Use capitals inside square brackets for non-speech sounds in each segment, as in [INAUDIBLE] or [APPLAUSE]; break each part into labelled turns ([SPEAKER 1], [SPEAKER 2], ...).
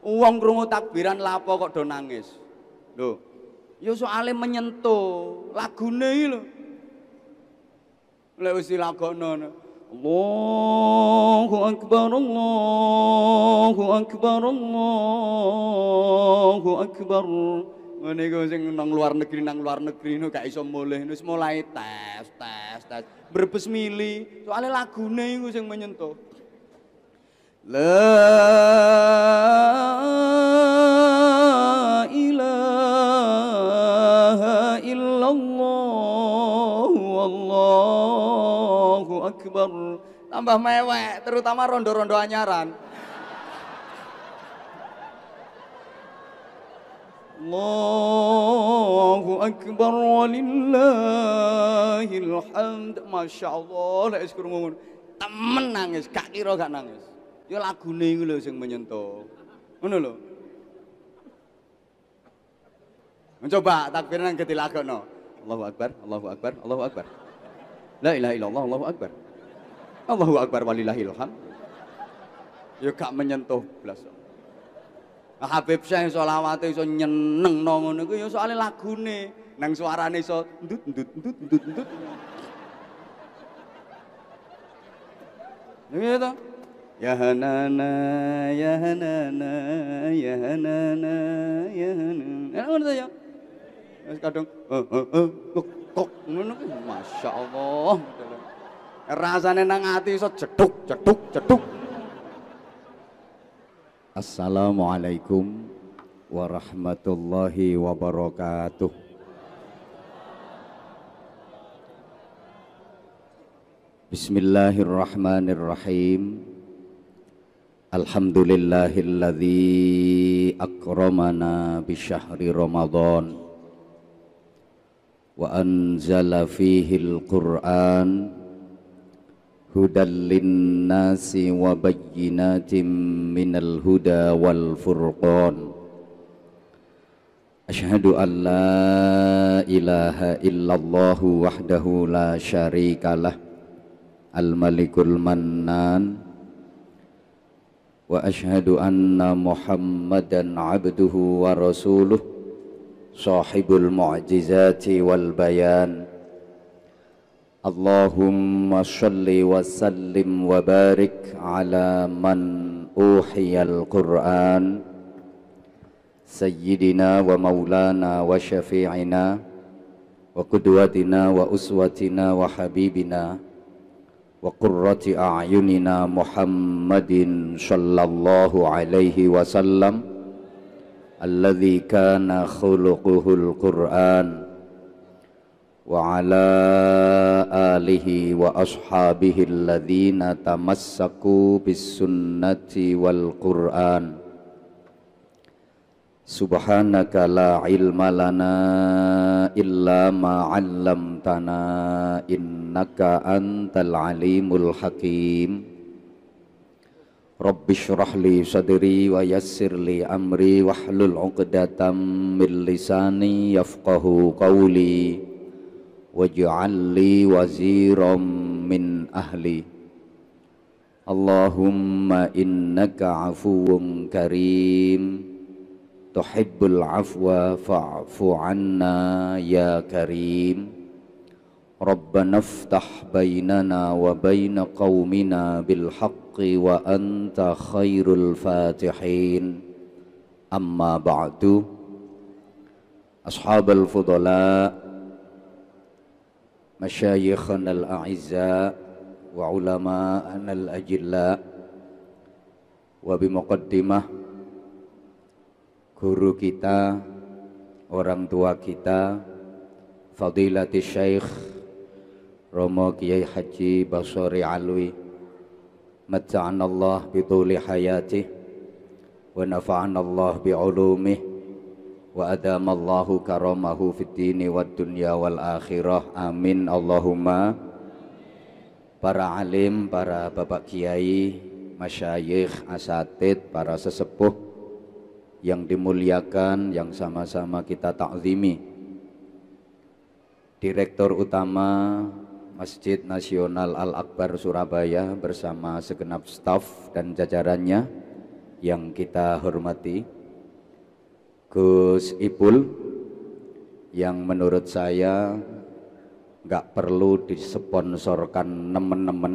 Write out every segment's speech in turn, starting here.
[SPEAKER 1] Wong krungu takbiran lapo kok do nangis. Lho. Ya soalé menyentuh lagune iki lho. Lek wis dilakokno. Allahu akbar Allahu akbar Allahu akbar. Ngene iku sing nang luar negeri nang luar negeri nu gak iso mulih wis mulai tes tes tes brebes mili soalnya lagune iku sing menyentuh. La ilaha illallah wallahu akbar. Tambah mewek terutama rondo-rondo anyaran. Allahu akbar walillahil hamd. Masya Allah lek ngono. Temen nangis, gak kira gak nangis. Ya lagune iku lho sing menyentuh. Ngono lho. Mencoba takbir nang gede lagono. Allahu akbar, Allahu akbar, Allahu akbar. La ilaha illallah, Allahu akbar. Allahu akbar walillahil hamd. Ya gak menyentuh blas. Nah, Habib Syekh selawate iso nyenengno ngono iku ya soalé lagune. Nang suarane iso ndut ndut ndut ndut ndut. Ya to. Ya hanana ya hanana ya hanana ya hanana. Ngono to ya. Wis kadung eh eh eh kok kok ngono ku masyaallah. Rasane nang ati iso jeduk jeduk jeduk. Assalamualaikum warahmatullahi wabarakatuh. Bismillahirrahmanirrahim. Alhamdulillahilladzi akramana bi syahri Ramadan wa anzala fihi al-Qur'an hudan linnasi wa bayyinatin minal huda wal furqan. Ashhadu an la ilaha illallah wahdahu la syarikalah al-malikul mannan wa ashhadu anna muhammadan abduhu wa rasuluh sahibul mu'jizati wal bayan اللهم صل وسلم وبارك على من أوحي القرآن سيدنا ومولانا وشفيعنا وقدوتنا وأسوتنا وحبيبنا وقرة أعيننا محمد صلى الله عليه وسلم الذي كان خلقه القرآن وعلى آله وأصحابه الذين تمسكوا بالسنة والقرآن Subhanaka la ilma lana illa ma 'allamtana innaka antal alimul hakim. Rabbi syrah li sadri wa yassir li amri wahlul uqdatan min lisani yafqahu qawli waj'al li waziram min ahli. Allahumma innaka afuwun karim. تحب العفو فاعف عنا يا كريم. ربنا افتح بيننا وبين قومنا بالحق وأنت خير الفاتحين. أما بعد أصحاب الفضلاء مشايخنا الأعزاء وعلماءنا الأجلاء وبمقدمة guru kita, orang tua kita, Fadilati Syekh Romo Kiai Haji Basori Alwi Mata'an Allah bituli hayatih wa nafa'an Allah bi'ulumih wa adama Allahu karamahu fid dini wad dunya wal akhirah. Amin. Allahumma para alim, para bapak kiai, masyayikh, asatid, para sesepuh yang dimuliakan, yang sama-sama kita takzimi. Direktur Utama Masjid Nasional Al-Akbar Surabaya bersama segenap staf dan jajarannya yang kita hormati Gus Ipul yang menurut saya nggak perlu disponsorkan nemen-nemen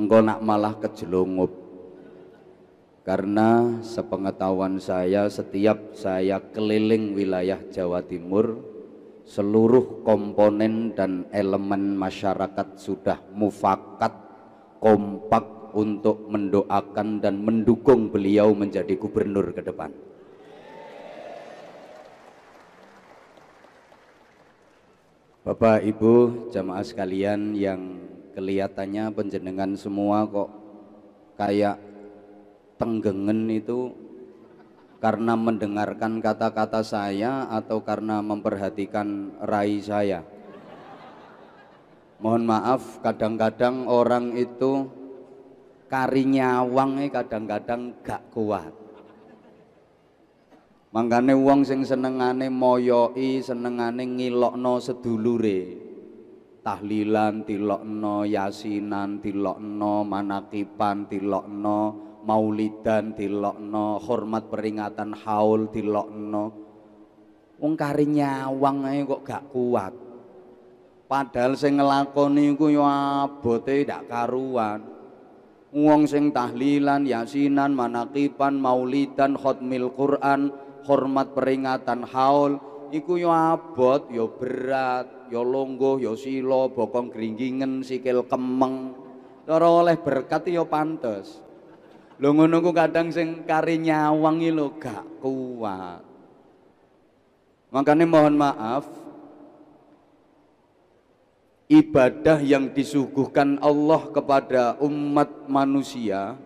[SPEAKER 1] engkau nak malah kejelungup karena sepengetahuan saya setiap saya keliling wilayah Jawa Timur seluruh komponen dan elemen masyarakat sudah mufakat kompak untuk mendoakan dan mendukung beliau menjadi gubernur ke depan. Bapak Ibu jamaah sekalian yang kelihatannya penjenengan semua kok kayak tenggengen itu karena mendengarkan kata-kata saya atau karena memperhatikan rai saya. Mohon maaf, kadang-kadang orang itu kari nyawang kadang-kadang gak kuat. Mangkane wong sing senengane moyoi, senengane ngilokno sedulure. Tahlilan tilokno, yasinan tilokno, manakipan tilokno, maulidan tilokno, hormat peringatan haul tilokno. Wong kari nyawang kok gak kuat. Padahal sing ngelakoni iku yo abote karuan. Wong sing tahlilan, yasinan, manakipan, maulidan, khotmil Quran, hormat peringatan haul iku yo abot, yo berat, yo longgo, yo silo, bokong gringgingen, sikil kemeng. Cara oleh berkat yo pantes. Lho ngono ku kadang sing kari nyawang lho gak kuat. Makanya mohon maaf, ibadah yang disuguhkan Allah kepada umat manusia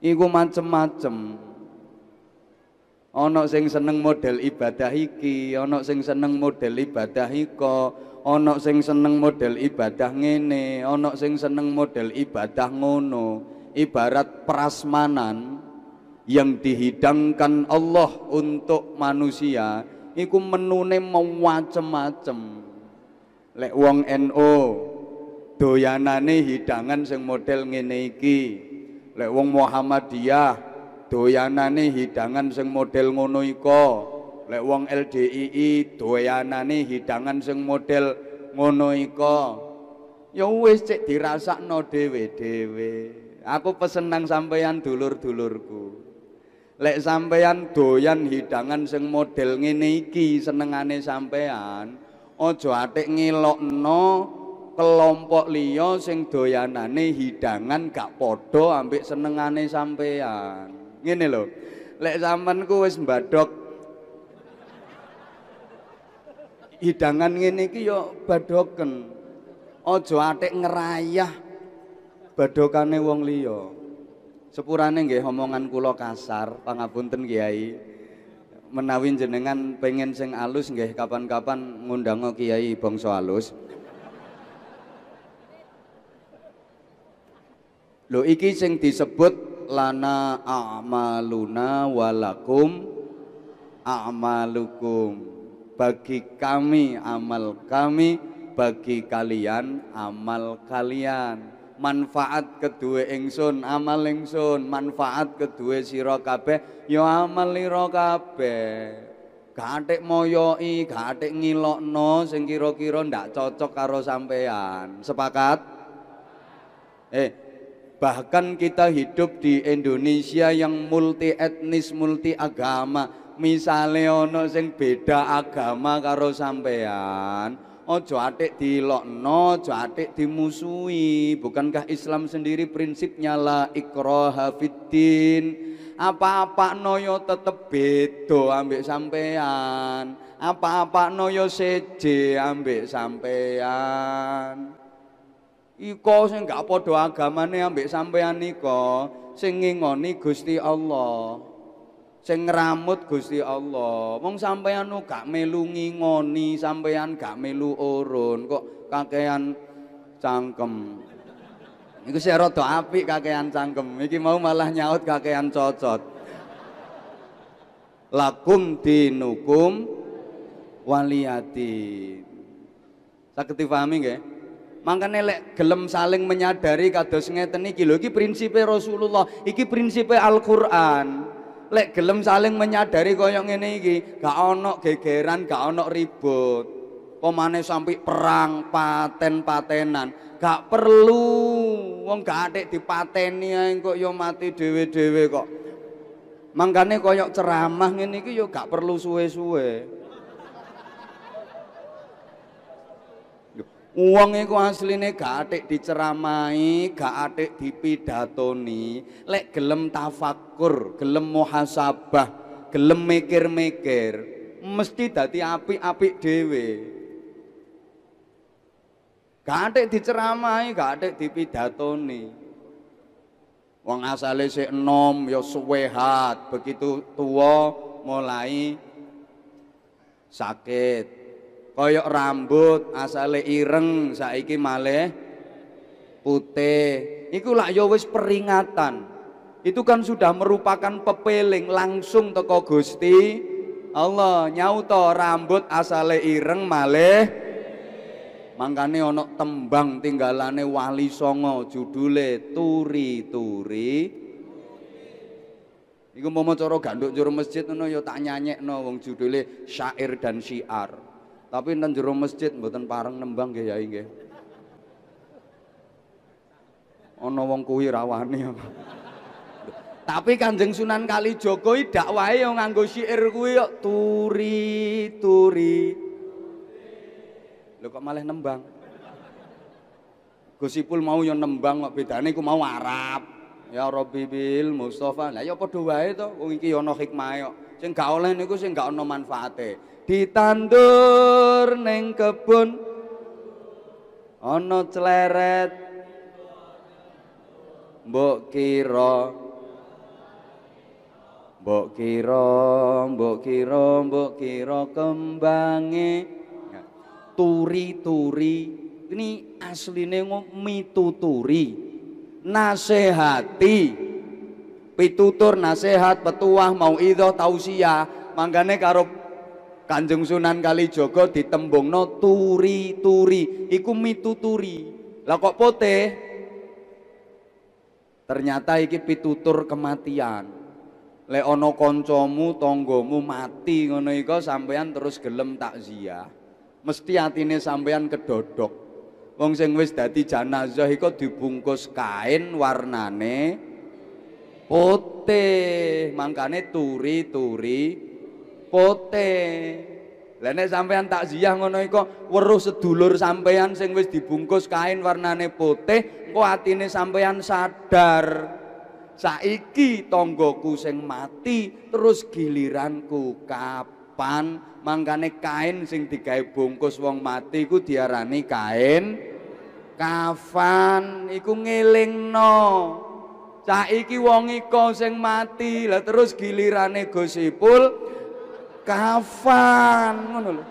[SPEAKER 1] itu macem-macem. Ana sing seneng model ibadah iki ana sing seneng model ibadah iko ana sing seneng model ibadah ngene ana sing seneng model ibadah ngono ibarat prasmanan yang dihidangkan Allah untuk manusia iku menune macem-macem. Lek wong NO doyanane hidangan sing model ngene iki. Lek wong Muhammadiyah doyanane hidangan sing model ngono iko. Lek wong LDII doyanane hidangan sing model ngono iko. Ya wis cek dirasakno dhewe-dhewe aku pesen nang sampeyan dulur-dulurku lek sampeyan doyan hidangan sing model ngene iki senengane sampeyan ojo atik ngelokno kelompok liya sing doyanane hidangan gak padha ambek senengane sampean. Ngene lho. Lek sampean ku wis mbadok hidangan ngene iki yo badoken. Ojo atik ngerayah badokane wong liya. Sepurane nggih omongan kula kasar, pangapunten Kiai menawi jenengan pengen sing alus nggih kapan-kapan ngundang Kiai bangsa alus. Lho iki sing disebut lana a'maluna walakum a'malukum. Bagi kami amal kami, bagi kalian amal kalian manfaat kedua ingsun amal ingsun manfaat kedua sira kabeh ya amal lira kabeh. Gatek moyoi gatek ngilokno sing kira-kira ndak cocok karo sampean sepakat? Eh bahkan kita hidup di Indonesia yang multi etnis multi agama misalnya ono sing beda agama karo sampean ojo atik dilokno, ojo atik dimusuhi. Bukankah Islam sendiri prinsipnya la ikraha fiddin? Apa-apa noyo tetep bedo ambek sampean. Apa-apa noyo seje ambek sampean. Iko sing gak padha agamane ambek sampean iko sing ngingoni Gusti Allah sing ngramut Gusti Allah. Wong sampeyan gak melu ngingoni, sampeyan gak melu urun, kok kakean cangkem. Iku sih rada apik kakean cangkem. Iki mau malah nyaut kakean cocot. Lakum dinukum waliyati. Saged dipahami nggih? Makanya lek gelem saling menyadari kados ngeten iki lho iki prinsipe Rasulullah, iki prinsipe Al-Qur'an. Lek gelem saling menyadari kaya ngene iki, gak ono gegeran, gak ono ribut. Pemane sampai perang paten-patenan, gak perlu. Wong gak atik dipateni ae kok yo mati dhewe-dhewe kok. Mangkane kaya ceramah ngene iki yo gak perlu suwe-suwe. Wong iku asline gak atik diceramai, gak atik dipidatoni, lek gelem tafakur, gelem muhasabah, gelem mikir-mikir, mesti dadi apik-apik dhewe. Gak atik diceramai, gak atik dipidatoni. Wong asale sik enom ya suwehat, begitu tua mulai sakit koyok rambut asale ireng saiki malih putih. Iku lak ya wis peringatan. Itu kan sudah merupakan pepeling langsung teko Gusti Allah. Nyauto rambut asale ireng malih. Mangkane ana tembang tinggalane Wali Songo judule Turi Turi Iku mau cara ganduk juru masjid ngono ya tak nyanyekno wong judule syair dan syiar. Tapi nang jero masjid mboten pareng nembang nggih yai nggih. Ana wong kuwi rawani. Tapi Kanjeng Sunan Kalijaga dakwahe yo nganggo syair kuwi yo turi turi. Lho kok malah nembang? Gusipul mau yo nembang kok bedane iku mau Arab. Ya Rabbi bil Mustafa. Lah ya padha wae to wong iki ana hikmahe. Sing gak oleh niku sing gak ana manfaate ditandur ning kebun. Ana cleret mbok kira. Mbok kira mbok kira mbok kira kembange. Turi-turi. Ini asline mituturi. Nasehati. Pitutur nasihat petuah mau idoh tausiah. Manggane karo Kanjeng Sunan Kalijaga ditembungno turi-turi, iku mituturi. Lah kok putih? Ternyata iki pitutur kematian. Lek ana kancamu, tanggamu mati ngono iku sampean terus gelem takziah. Mesti atine sampean kedodok. Wong sing wis dadi jenazah iku dibungkus kain warnane putih. Mangkane turi-turi pote. Lah nek sampean takziah ngono iku weruh sedulur sampean sing wis dibungkus kain warnane putih, engko atine sampean sadar. Saiki tonggoku sing mati, terus giliranku kapan? Mangkane kain sing digawe bungkus wong mati iku diarani kain kafan. Iku ngelingno. Saiki wong iko sing mati, lah terus gilirane Gusipul kafan ngono lho.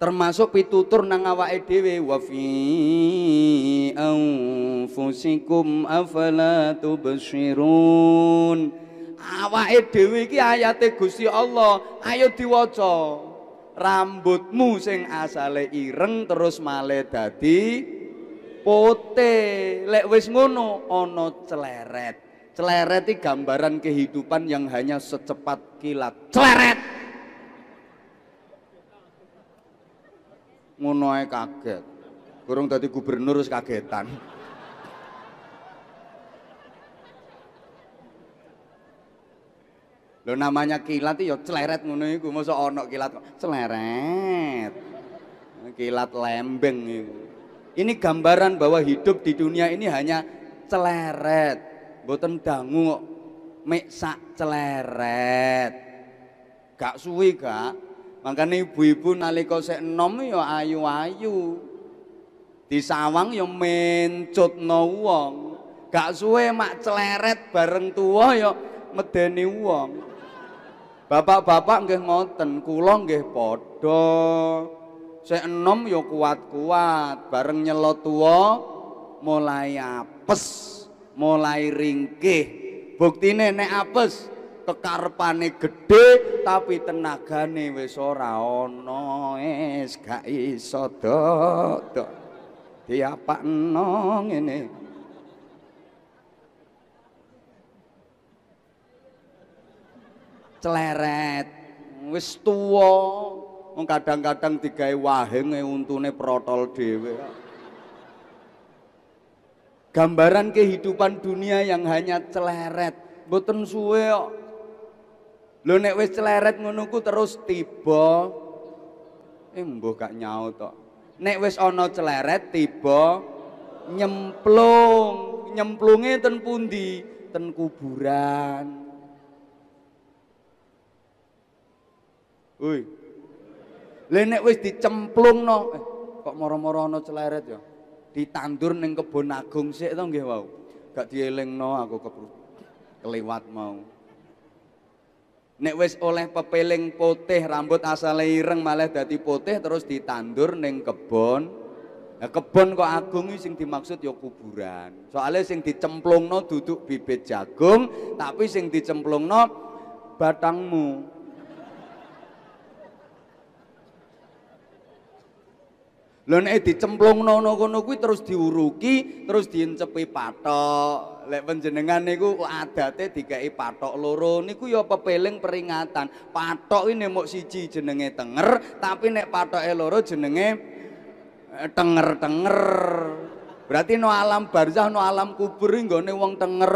[SPEAKER 1] Termasuk pitutur nang awake dhewe wa fi anfusikum afala tubsirun. Awake dhewe iki ayate Gusti Allah ayo diwaca rambutmu sing asale ireng terus male dadi putih. Lek wis ngono ana cleret Celeret itu gambaran kehidupan yang hanya secepat kilat. Celeret. Ngono kaget. Kurang tadi gubernur kagetan. Lo namanya kilat itu ya celeret ngono iku, masa ana kilat kok celeret. Kilat lembeng. Ini gambaran bahwa hidup di dunia ini hanya celeret mboten dangu mek sak celeret. Gak suwi gak. Makanya ibu-ibu nalika sik enom ya ayu-ayu. Di sawang ya mencutno wong. Gak suwe mak celeret bareng tua ya medeni wong. Bapak-bapak nggih ngoten, kula nggih padha. Sik enom ya kuat-kuat, bareng nyelot tua mulai apes mulai ringkih. Buktine nek apes kekarepane gede tapi tenagane wis ora ana wis gak iso dodok. Diapakno ngene. Celeret. Wis tuwa. Kadang-kadang digawe wahenge untune protol dhewe gambaran kehidupan dunia yang hanya celeret. Mboten suwe lho nek wis celeret ngono terus tiba. Eh mbuh gak nyaut tok nek wis ana celeret tiba nyemplung. Nyemplunge ten pundi? Ten kuburan. Woi. Lah nek wis dicemplungno eh, kok moro-moro ana celeret ya ditandur ning kebon agung sik to nggih wau. Gak dielingno aku kebru kelewat mau. Nek wis oleh pepeling putih rambut asale ireng malah dadi putih terus ditandur ning kebon. Nah, kebon kok agung sing dimaksud ya kuburan. Soalnya sing dicemplungno duduk bibit jagung, tapi sing dicemplungno batangmu. Lha nek dicemplungno kono kuwi terus diuruki, terus diencepi patok. Lek panjenengan niku adate dikeki patok loro niku ya pepeling peringatan. Patok ini mok siji jenenge tenger, tapi nek patoke loro jenenge eh, tenger-tenger. Berarti no alam barzah, no alam kubur nggone wong tenger.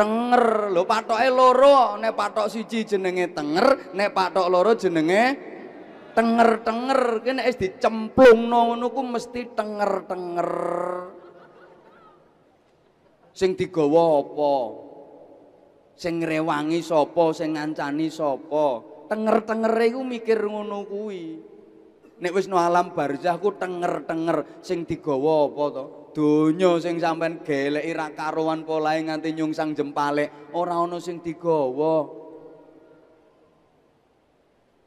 [SPEAKER 1] Tenger. Lho patoke loro, nek patok siji jenenge tenger, nek patok loro jenenge tenger-tenger kene es dicemplungno ngono ku mesti tenger-tenger. Sing digawa apa? Sing ngrewangi sapa, sing ngancani sapa? Tenger-tengere iku mikir ngono kuwi. Nek wis no alam barzah ku tenger-tenger sing digawa apa to? Donya sing sampean geleki ra karuan polahe nganti nyungsang jempale, ora ana sing digawa.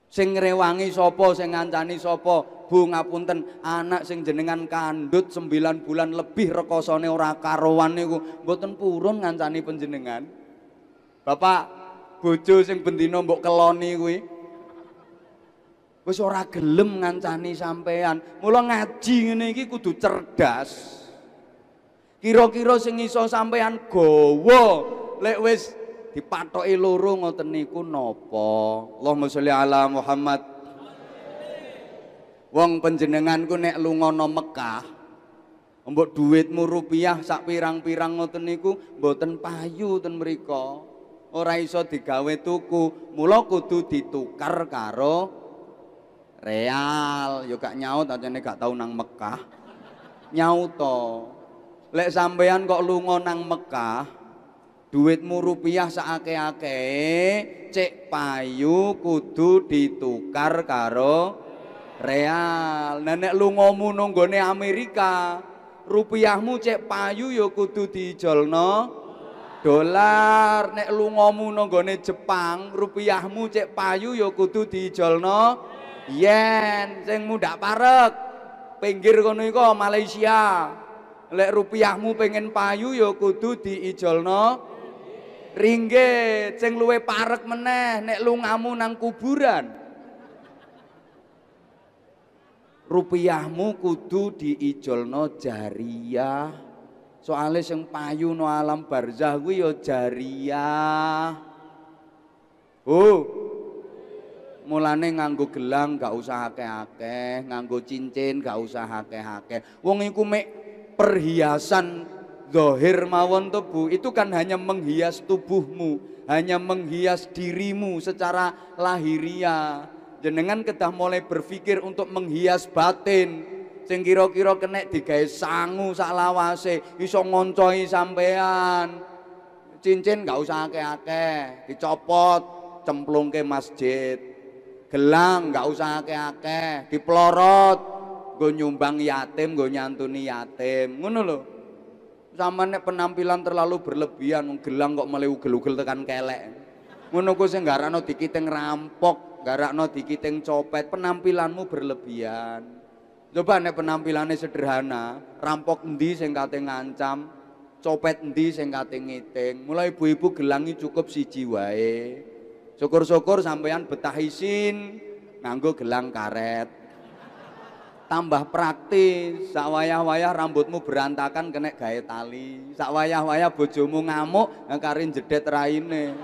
[SPEAKER 1] Sing ngrewangi sapa sing ngancani sapa? Bu ngapunten anak sing jenengan kandut 9 bulan lebih rekosane ora karuan niku. Mboten purun ngancani panjenengan. Bapak bojo sing bendina mbok keloni kuwi. Wis ora gelem ngancani sampean. Mula ngaji ngene iki kudu cerdas. Kira-kira sing iso sampean gawa lek wis dipathoki loro ngoten niku napa? Allahumma sholli ala Muhammad. Wong panjenenganku nek lunga nang Mekah, mbok dhuwitmu rupiah sak pirang-pirang ngoten niku mboten payu ten mriku. Ora iso digawe tuku, mula kudu ditukar karo real. Yo gak nyaut ajane gak tau nang Mekah. Nyaut to. Lek sampean kok lunga nang Mekah, duitmu rupiah saake-ake cek payu kudu ditukar karo real. Nenek lu ngomu nunggone Amerika rupiahmu cek payu ya kudu diijolno dolar. Nek lu ngomu nunggone Jepang rupiahmu cek payu ya kudu diijolno yen. Sing mudak parek pinggir kono Malaysia. Lek rupiahmu pengen payu ya kudu diijolno ringgit sing luwe parek meneh nek lungamu nang kuburan. Rupiahmu kudu diijolno jariah. Soalnya sing payu no alam barzah kuwi ya jariah. Oh mulane nganggo gelang gak usah akeh-akeh nganggo cincin gak usah akeh-akeh. Wong iku mek perhiasan Zohir mawon tubuh itu kan hanya menghias tubuhmu, hanya menghias dirimu secara lahiria. Jenengan kedah mulai berpikir untuk menghias batin. Sing kira-kira kenek digawe sangu sak lawase, iso ngoncoi sampean. Cincin gak usah akeh-akeh, dicopot, cemplung ke masjid. Gelang gak usah akeh-akeh, diplorot, gue nyumbang yatim, gue nyantuni yatim. Ngono loh nek penampilan terlalu berlebihan gelang kok malah ugel-ugel tekan kelek ngono ku sing garakno dikiting rampok garakno dikiting copet penampilanmu berlebihan coba nek penampilannya sederhana rampok endi sing kate ngancam copet endi sing kate ngiting. Mulai ibu-ibu gelangi cukup siji wae. Syukur-syukur sampean betah isin nganggo gelang karet. Tambah praktis, sak wayah-wayah rambutmu berantakan kena gawe tali. Sak wayah-wayah bojomu ngamuk ngekarin jedet raine.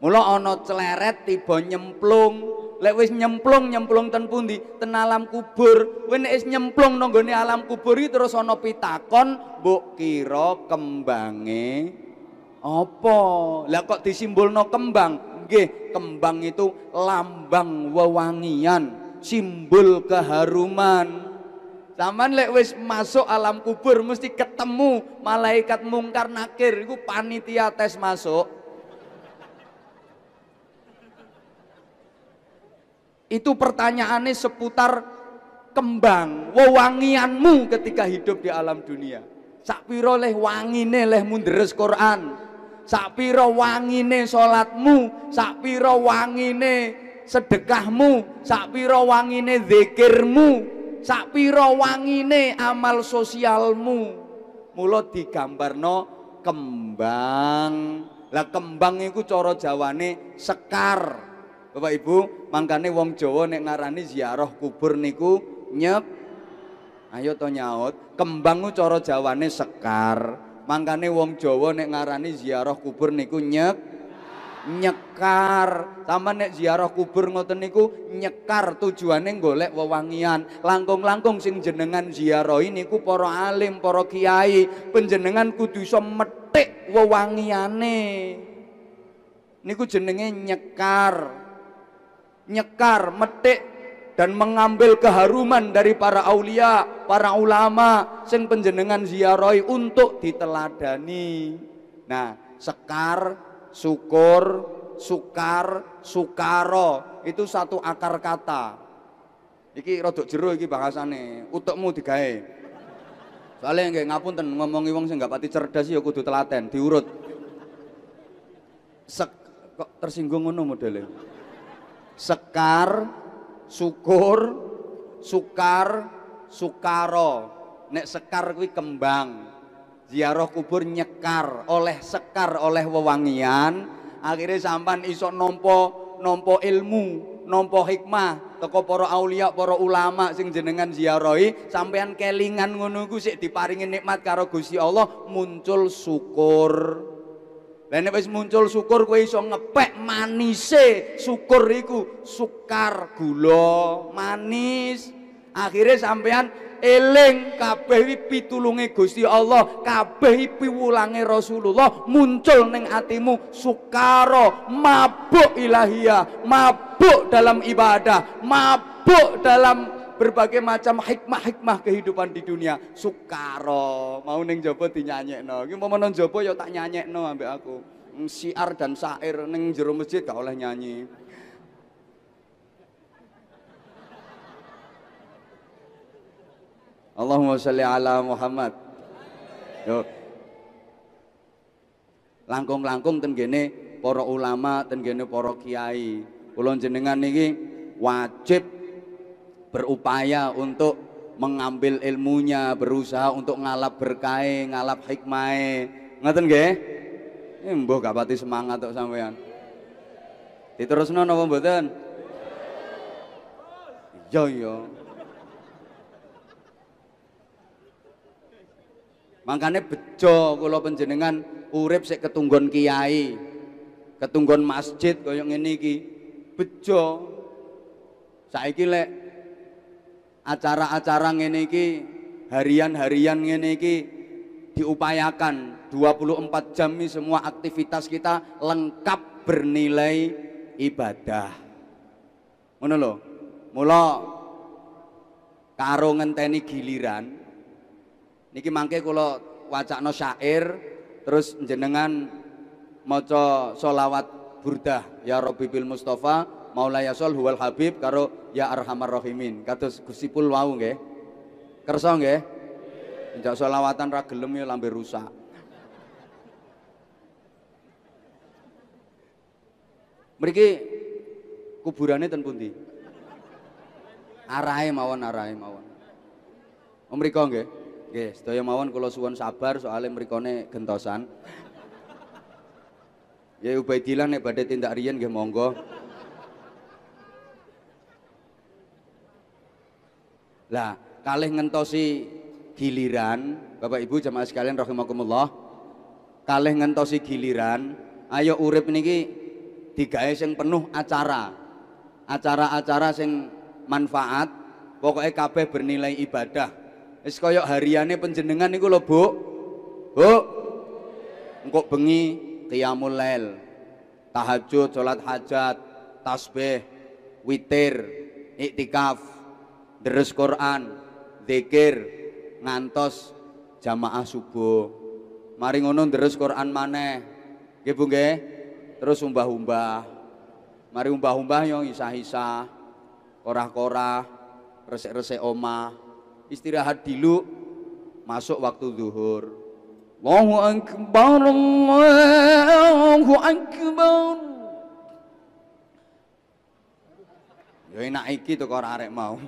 [SPEAKER 1] Mula ana celeret tiba nyemplung. Lek wis nyemplung nyemplung ten pundi? Ten alam kubur. Wis nyemplung nang alam kubur iki terus ana pitakon, mbok kira kembange apa? Lah kok disimbolno kembang? Nggih, kembang itu lambang wewangian, simbol keharuman. Zaman lek wis masuk alam kubur mesti ketemu malaikat mungkar nakir iku panitia tes masuk. Itu pertanyaannya seputar kembang, wewangianmu ketika hidup di alam dunia. Sakpiro leh wangine leh munderes Quran. Sakpiro wangine salatmu, sakpiro wangine sedekahmu, sakpiro wangine zikirmu, sakpiro wangine amal sosialmu. Mula digambarno kembang. Lah kembang iku cara Jawane sekar. Bapak Ibu, mangkane wong Jawa nek ngarani ziarah kubur niku nyek. Ayo to nyaut, kembang ku cara Jawane sekar. Mangkane wong Jawa nek ngarani ziarah kubur niku nyek nyekar. Sama nek ziarah kubur ngoten niku nyekar tujuane golek wewangian. Langkung-langkung sing jenengan ziarahi niku para alim, para kiai, panjenengan kudu iso metik wewangiane. Niku jenenge nyekar nyekar, metik dan mengambil keharuman dari para aulia, para ulama sing penjenengan ziarahi untuk diteladani. Nah, sekar, syukur, sukar, sukaro itu satu akar kata. Iki rodok jero iki bahasane, utekmu digawe. Soalnya nggak ngapunten ngomongi wong sing nggak pati cerdas ya kudu telaten, diurut. Sek, kok tersinggung ngono modelnya sekar, syukur, sukar, sukaro. Nek sekar kuwi kembang. Ziarah kubur nyekar, oleh sekar, oleh wewangian, akhirnya sampan iso nompo nompo ilmu, nompo hikmah teko para aulia, para ulama sing jenengan ziarahi, sampean kelingan ngono iku sik diparingi nikmat karo Gusti Allah, muncul syukur. Wis muncul syukur kowe iso ngepek manise syukur iku sukar gula manis. Akhirnya sampean eling kabeh pitulunge Gusti Allah, kabeh piwulange Rasulullah muncul ning atimu sukaro, mabuk ilahiyah, mabuk dalam ibadah, mabuk dalam berbagai macam hikmah-hikmah kehidupan di dunia. Sukaro mau neng jopo dinyanyekno. Iki mau nang jopo ya tak nyanyekno ambek aku. Siar dan syair neng jero masjid gak oleh nyanyi. Allahumma sholli ala Muhammad. Yo. Langkung-langkung ten para ulama ten para kiai. Kula jenengan niki wajib berupaya untuk mengambil ilmunya, berusaha untuk ngalap berkai, ngalap hikmah. Ngoten nggih? Eh mbah gak pati semangat tok sampean. Diterusno napa mboten? Iya iya. Makanya bejo kula panjenengan urip sik ketunggon kiai. Ketunggon masjid kaya ngene iki. Bejo. Saiki lek acara-acara ngene iki harian-harian ngene iki diupayakan 24 jam ini semua aktivitas kita lengkap bernilai ibadah. Ngono lho. Mula karo ngenteni giliran niki mangke kula wacana syair terus jenengan maca solawat burdah ya Rabbi bil Mustafa Maulaya Sol huwal Habib karo ya Arhamar Rahimin. Kados Gusti Pul wau nggih. Kersa nggih? Njak selawatan ra gelem ya lambe rusak. Mriki kuburane ten pundi? Arahe mawon arahe mawon. Oh mriko nggih. Nggih, sedaya mawon kula suwun sabar soalnya mrikone gentosan. Ya Ubaidillah nek badhe tindak riyen nggih monggo. Lah, kalih ngentosi giliran, Bapak Ibu jamaah sekalian rahimakumullah. Kalih ngentosi giliran, ayo urip niki digawe sing penuh acara. Acara-acara sing manfaat, pokoknya kabeh bernilai ibadah. Wis kaya hariane panjenengan niku lho, Bu. Bu. Engko bengi qiyamul lail, tahajud, salat hajat, tasbih, witir, iktikaf, deres Quran, zikir, ngantos jamaah subuh. Mari ngono deres Quran maneh. Nggih Bu nggih. Terus umbah-umbah. Mari umbah-umbah yo isah-isah. Korah-korah, resek-resek omah. Istirahat dulu masuk waktu zuhur. Allahu akbar Allahu akbar. Ya enak iki to kok arek mau.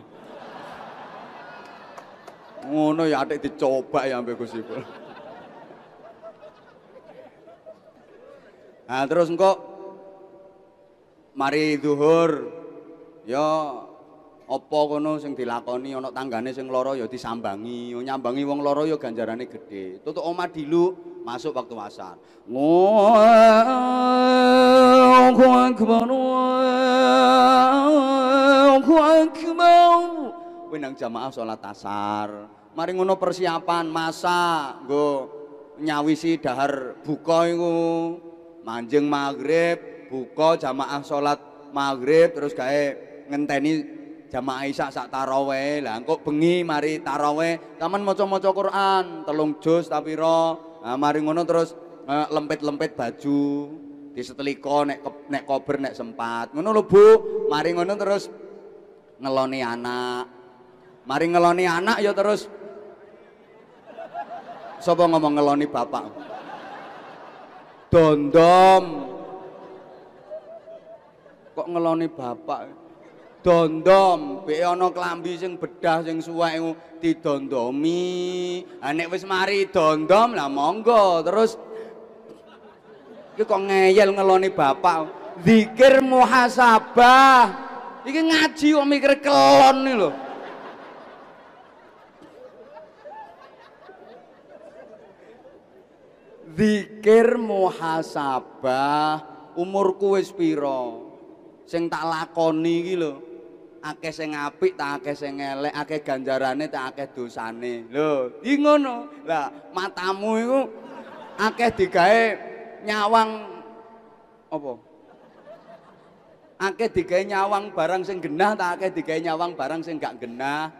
[SPEAKER 1] Ngono ya atik dicoba ya ambek Gus Ipul. Nah terus engko mari zuhur ya apa kono sing dilakoni ana tanggane sing lara ya disambangi, yo nyambangi wong lara ya ganjarane gedhe. Tutuk omah dilu masuk waktu asar. Allahu akbar. Allahu akbar. Kuwi nang jamaah salat asar. Mari ngono persiapan masa nggo nyawisi dahar buka iku. Manjing maghrib, buka jamaah salat maghrib terus gawe ngenteni jamaah isya sak taraweh. Lah kok bengi mari taraweh. Taman maca-maca Quran telung juz tapi ro nah, mari ngono terus eh, lempet-lempet baju diseteliko nek nek kober nek sempat. Ngono lho Bu. Mari ngono terus ngeloni anak. Mari ngeloni anak ya terus sapa ngomong ngeloni bapak? Dondom. Kok ngeloni bapak? Dondom. Be ana klambi sing bedah sing suwek didondomi. Ha nek wis mari dondom lah monggo. Terus iki kok ngeyel ngeloni bapak? Zikir muhasabah. Iki ngaji kok mikir kelon nih lho zikir muhasabah umurku wis pira sing tak lakoni iki lho. Akeh sing apik tak akeh sing elek akeh ganjarane tak akeh dosane. Lho iki ngono. Lah matamu iku akeh digawe nyawang apa? Akeh digawe nyawang barang sing genah tak akeh digawe nyawang barang sing gak genah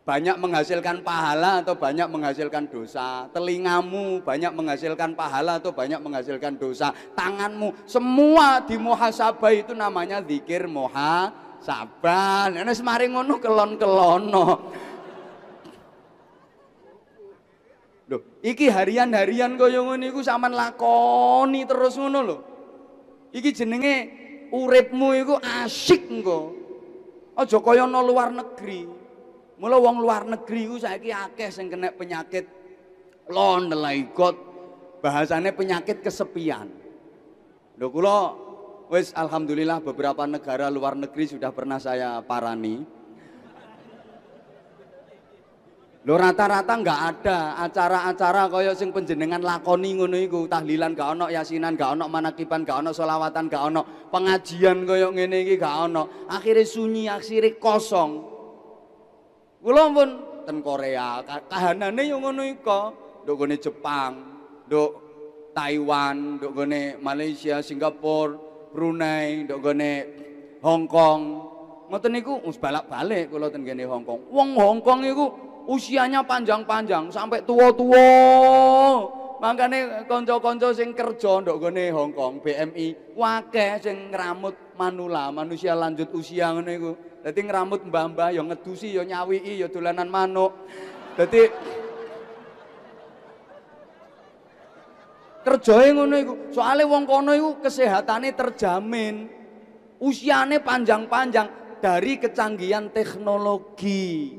[SPEAKER 1] banyak menghasilkan pahala atau banyak menghasilkan dosa. Telingamu banyak menghasilkan pahala atau banyak menghasilkan dosa. Tanganmu semua di muhasabah itu namanya zikir muhasabah. Nek semari ngono kelon-kelono. Loh, iki harian-harian kaya ngono iku sampean lakoni terus ngono lho. Iki jenenge uripmu iku asyik engko. Aja kaya luar negeri. Mula wong luar negeri ku saiki akeh sing kena penyakit londelaigot. Bahasane penyakit kesepian. Lho kula wis alhamdulillah beberapa negara luar negeri sudah pernah saya parani. Lho rata-rata nggak ada acara-acara kaya sing penjenengan lakoni ngono iku, tahlilan gak ono, yasinan gak ono, manakiban gak ono, solawatan gak ono, pengajian kaya ngene iki gak ono. Akhirnya sunyi, akhirnya kosong. Kula pun ten Korea, kahanane yo ngono iko. Nduk gone Jepang, nduk Taiwan, nduk gone Malaysia, Singapura, Brunei, nduk gone Hong Kong. Ngoten niku wis balak-balik kula ten kene Hong Kong. Wong Hong Kong iku usianya panjang-panjang sampai tua-tua. Makanya konco-konco sing kerja nduk gone Hong Kong BMI wakeh sing ngramut manula, manusia lanjut usia ngono iku. Dadi ngramut mbah-mbah ya ngedusi ya nyawiki ya dolanan manuk. Dadi kerjae ngono iku. Soale wong kono iku kesehatane terjamin. Usiane panjang-panjang dari kecanggihan teknologi.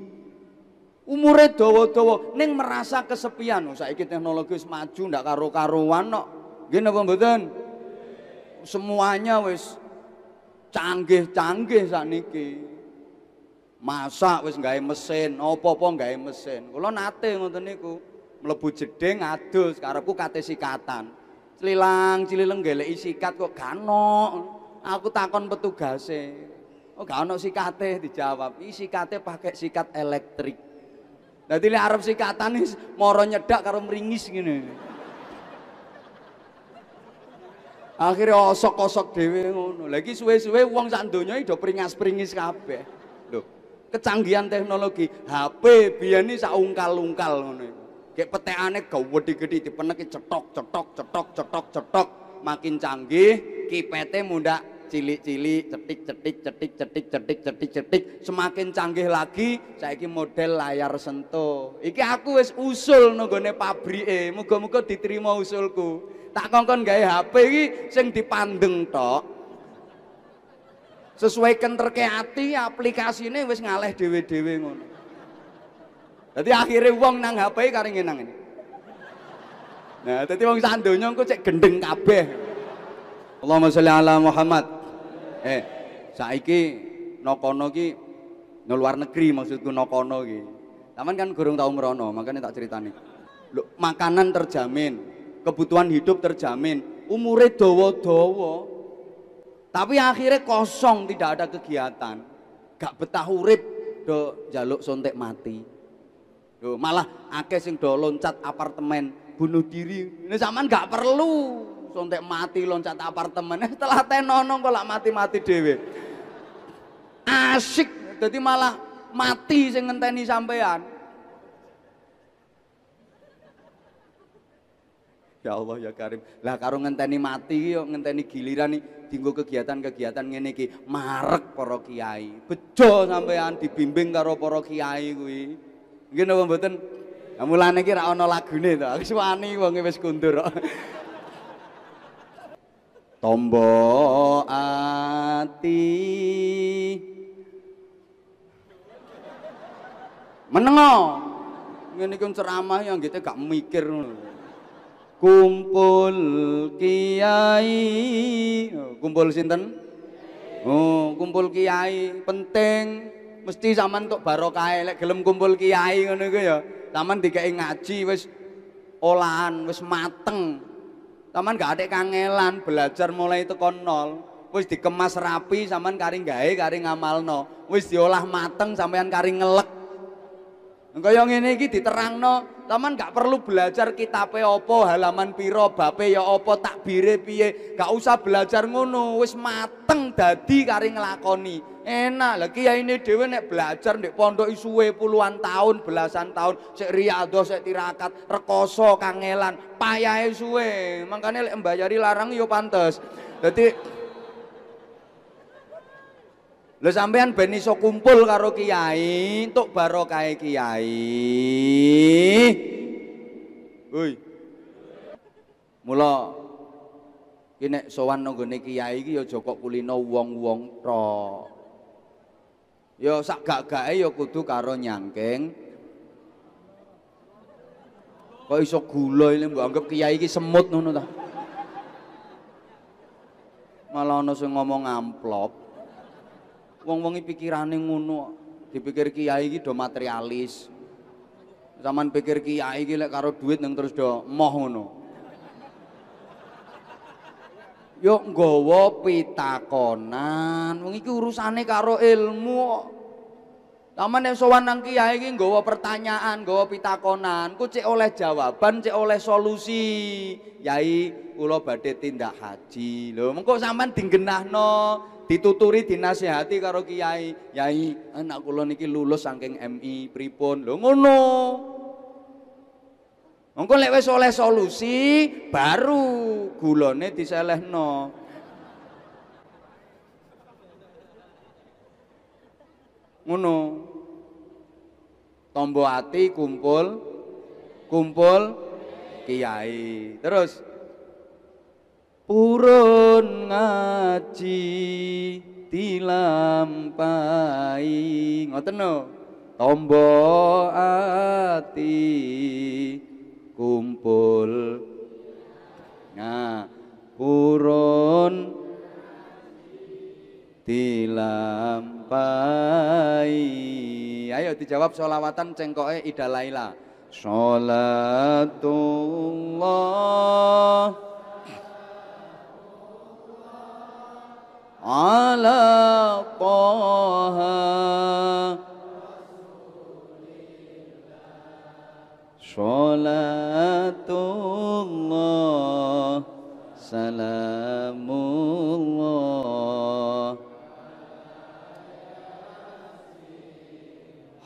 [SPEAKER 1] Umure dawa-dawa ning merasa kesepian. Oh, saiki teknologi wis maju ndak karo-karuan kok. Nggih napa mboten? Semuanya wis canggih-canggih sakniki. Masak wis gawe mesin, apa-apa gawe mesin. Kula nate ngoten niku. Mlebu jeding adus karepku kate sikatan. Cililang cilileng geleki sikat kok gano. Aku takon petugase. Oh gak ono sikate dijawab. Iki sikate pakai sikat elektrik. Dadi lek arep sikatan wis moro nyedak karo. Akhirnya osok-osok dhewe ngono. Lagi suwe-suwe wong sak donya do pringas-pringis. Lho, kecanggihan teknologi HP biyen iki sak ungkal-ungkal ngono iku. Kayak petekane gawedhe-gedhe dipeneki cetok cetok cetok cetok cetok makin canggih kipete mundak cilik-cilik cetik cetik cetik cetik semakin canggih lagi saiki model layar sentuh iki aku wis usul nggone pabrike muga-muga diterima usulku tak kongkon gawe HP iki sing dipandeng tok sesuai kenterke ati aplikasine wis ngaleh dhewe-dhewe ngono Dadi akhirnya wong nang HP kari nang ini. Nah, dadi wong sak donya engko cek gendeng kabeh. Allahumma sholli ala Muhammad. Eh, saiki nokono ki no luar negeri maksudku nokono ki. Taman kan gurung tau merono, makanya tak ceritani. Loh, makanan terjamin, kebutuhan hidup terjamin, umure dawa-dawa. Tapi akhirnya kosong, tidak ada kegiatan. Gak betah urip do jaluk sontek mati. Yo, malah akeh sing do loncat apartemen, bunuh diri. Ini zaman gak perlu sontek mati loncat apartemen. Eh, setelah tenono kok lak mati-mati dhewe. Asik, jadi malah mati sing ngenteni sampean. Ya Allah ya Karim. Lah karo ngenteni mati yo ngenteni giliran nih dinggo kegiatan-kegiatan ngene iki marek para kiai. Bejo sampean dibimbing karo para kiai kuwi. Nggih napa mboten? Mulane iki ra ana lagune to. Aku wani wong wis kundur. Tombo ati Menengo. Ngene iki ceramah yang gitu gak mikir Kumpul kiai. Kumpul sinten? Oh, kumpul kiai penting mesti zaman kok barokah lek gelem kumpul kiai ngono ya. Zaman dikai ngaji wis olahan wis mateng. Taman gak ada kangelan belajar mulai tekan nol. Wis dikemas rapi sampean kari gawe kari ngamalno. Wis diolah mateng sampean kari ngelek. Kaya ngene iki diterangno, taman gak perlu belajar kitabe opo, halaman piro, bape ya opo, takbire piye. Gak usah belajar ngono, wis mateng dadi kari nglakoni. Enak lah ini dhewe nek belajar ndek pondok suwe puluhan tahun, belasan tahun, sik riyadhah, sik tirakat, rekoso, kangelan, payahe suwe. Makanya lek mbayari larang yo pantes. Dadi Lha sampean ben iso kumpul karo kiai, entuk barokah kiai. Woi. Mula ki sowan nang kiai iki ya aja kulino wong-wong tok. Ya sak gak-gake ya kudu karo nyangking. Kok iso gula ini mbok anggap kiai iki semut ngono ta? Malah ana sing ngomong amplop. Wong-wong iki pikirane ngono dipikir kiai iki do materialis. Zaman pikir kiai iki lek karo duit nang terus do moh ngono Yuk nggawa pitakonan. Wong iki urusane karo ilmu. Taman yang sowan nang kiai iki nggawa pertanyaan, nggawa pitakonan, ku cek oleh jawaban, cek oleh solusi. Yai, kula badhe tindak haji. Lho, mengko sampean dinggenahno, dituturi dinasehati karo kiai. Yai, anak kula niki lulus saking MI pripun. Lho ngono. Engko lek wis oleh solusi, baru gulane diselehno. Ngono. Tombo ati kumpul kumpul kiai. Terus purun ngaji dilampai. Ngoten no. tombo ati kumpul. Nah purun dilampai ayo dijawab solawatan cengkoke Ida Laila. Salatullah ala Taha Salatullah Salamullah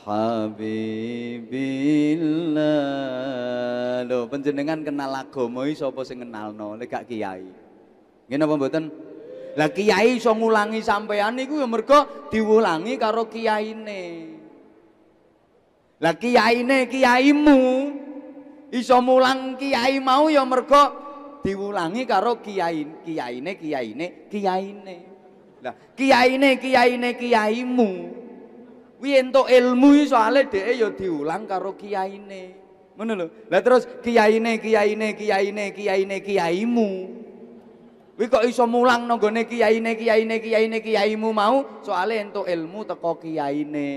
[SPEAKER 1] Habibillah. Lho, panjenengan kenal agama sapa sing kenalno nek gak kiai. Ngene apa mboten? Lah kiai iso ngulangi sampean niku ya mergo diulangi karo kiyaine. Lah kiyaine kiaimu iso mulang kiai mau ya mergo diulangi karo kiai kiyaine kiyaine kiyaine. Lah kiyaine kiyaine kiaimu Kuwi ilmu soalnya dhek ya diulang karo kiyaine. Ngono lho. Lah terus kiyaine kiyaine kiyaine kiyaine kiyaimu. Kuwi kok iso mulang nang gone kiyaine kiyaine kiyaine kiyaimu mau soalnya entuk ilmu teko kiyaine.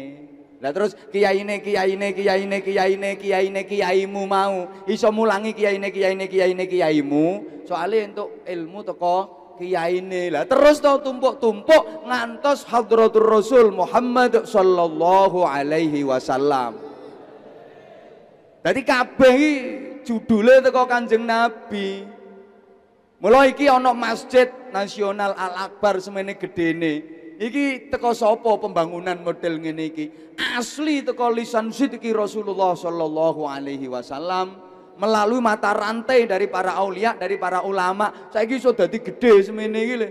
[SPEAKER 1] Lah terus kiyaine kiyaine kiyaine kiyaine kiyaine kiyaimu mau iso mulangi kiyaine kiyaine kiyaine kiyaimu soalnya entuk ilmu teko kiyaine lah terus tau tumpuk-tumpuk ngantos hadratur Rasul Muhammad sallallahu alaihi wasallam. Dadi kabeh judule teko Kanjeng Nabi. Mula iki ana Masjid Nasional Al Akbar semene gedene. Iki teko sapa pembangunan model ngene iki? Asli teko lisan sidiki Rasulullah sallallahu alaihi wasallam melalui mata rantai dari para aulia, dari para ulama. Saya iso dadi gede semene iki lho.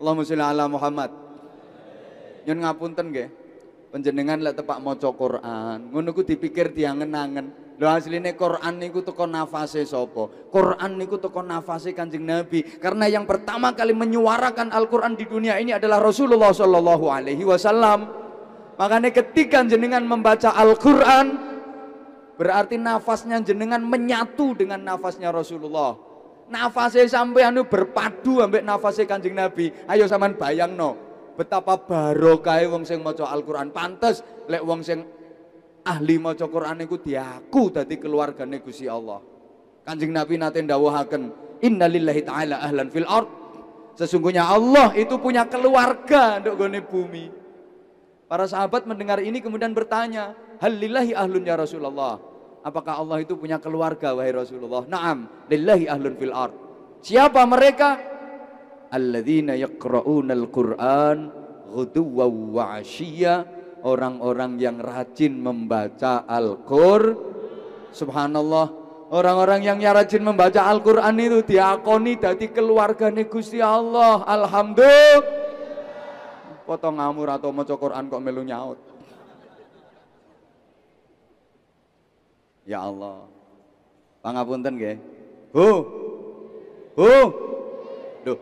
[SPEAKER 1] Allahumma sholli ala Muhammad. Nyun ngapunten nggih. Panjenengan lek tepak maca Quran, ngono ku dipikir diangen-angen. Lho asline Quran niku teko nafase sapa? Quran niku teko nafase Kanjeng Nabi. Karena yang pertama kali menyuarakan Al-Qur'an di dunia ini adalah Rasulullah sallallahu alaihi wasallam. Makanya ketika jenengan membaca Al-Qur'an, Berarti nafasnya jenengan menyatu dengan nafasnya Rasulullah. Nafasnya sampai anu berpadu ambek nafasnya Kanjeng Nabi. Ayo sampean bayangno betapa barokah wong sing maca Al-Qur'an. Pantes lek wong sing ahli maca Qur'an iku diaku dadi keluargane Gusti Allah. Kanjeng Nabi nate ndawuhaken, "Innalillahi ta'ala ahlan fil ard." Sesungguhnya Allah itu punya keluarga untuk gone bumi. Para sahabat mendengar ini kemudian bertanya, "Halillahi ahlun ya Rasulullah?" Apakah Allah itu punya keluarga wahai Rasulullah? Naam, lillahi ahlun fil ard. Siapa mereka? Alladzina yaqra'una al-Qur'an ghuduwwan wa Orang-orang yang rajin membaca Al-Qur. Subhanallah. Orang-orang yang rajin membaca Al-Qur'an itu diakoni dari keluarga Gusti Allah. Alhamdulillah. Potong ngamur atau maca Quran kok melu nyaut. Ya Allah. Pangapunten nggih. Bu. Bu. Duh,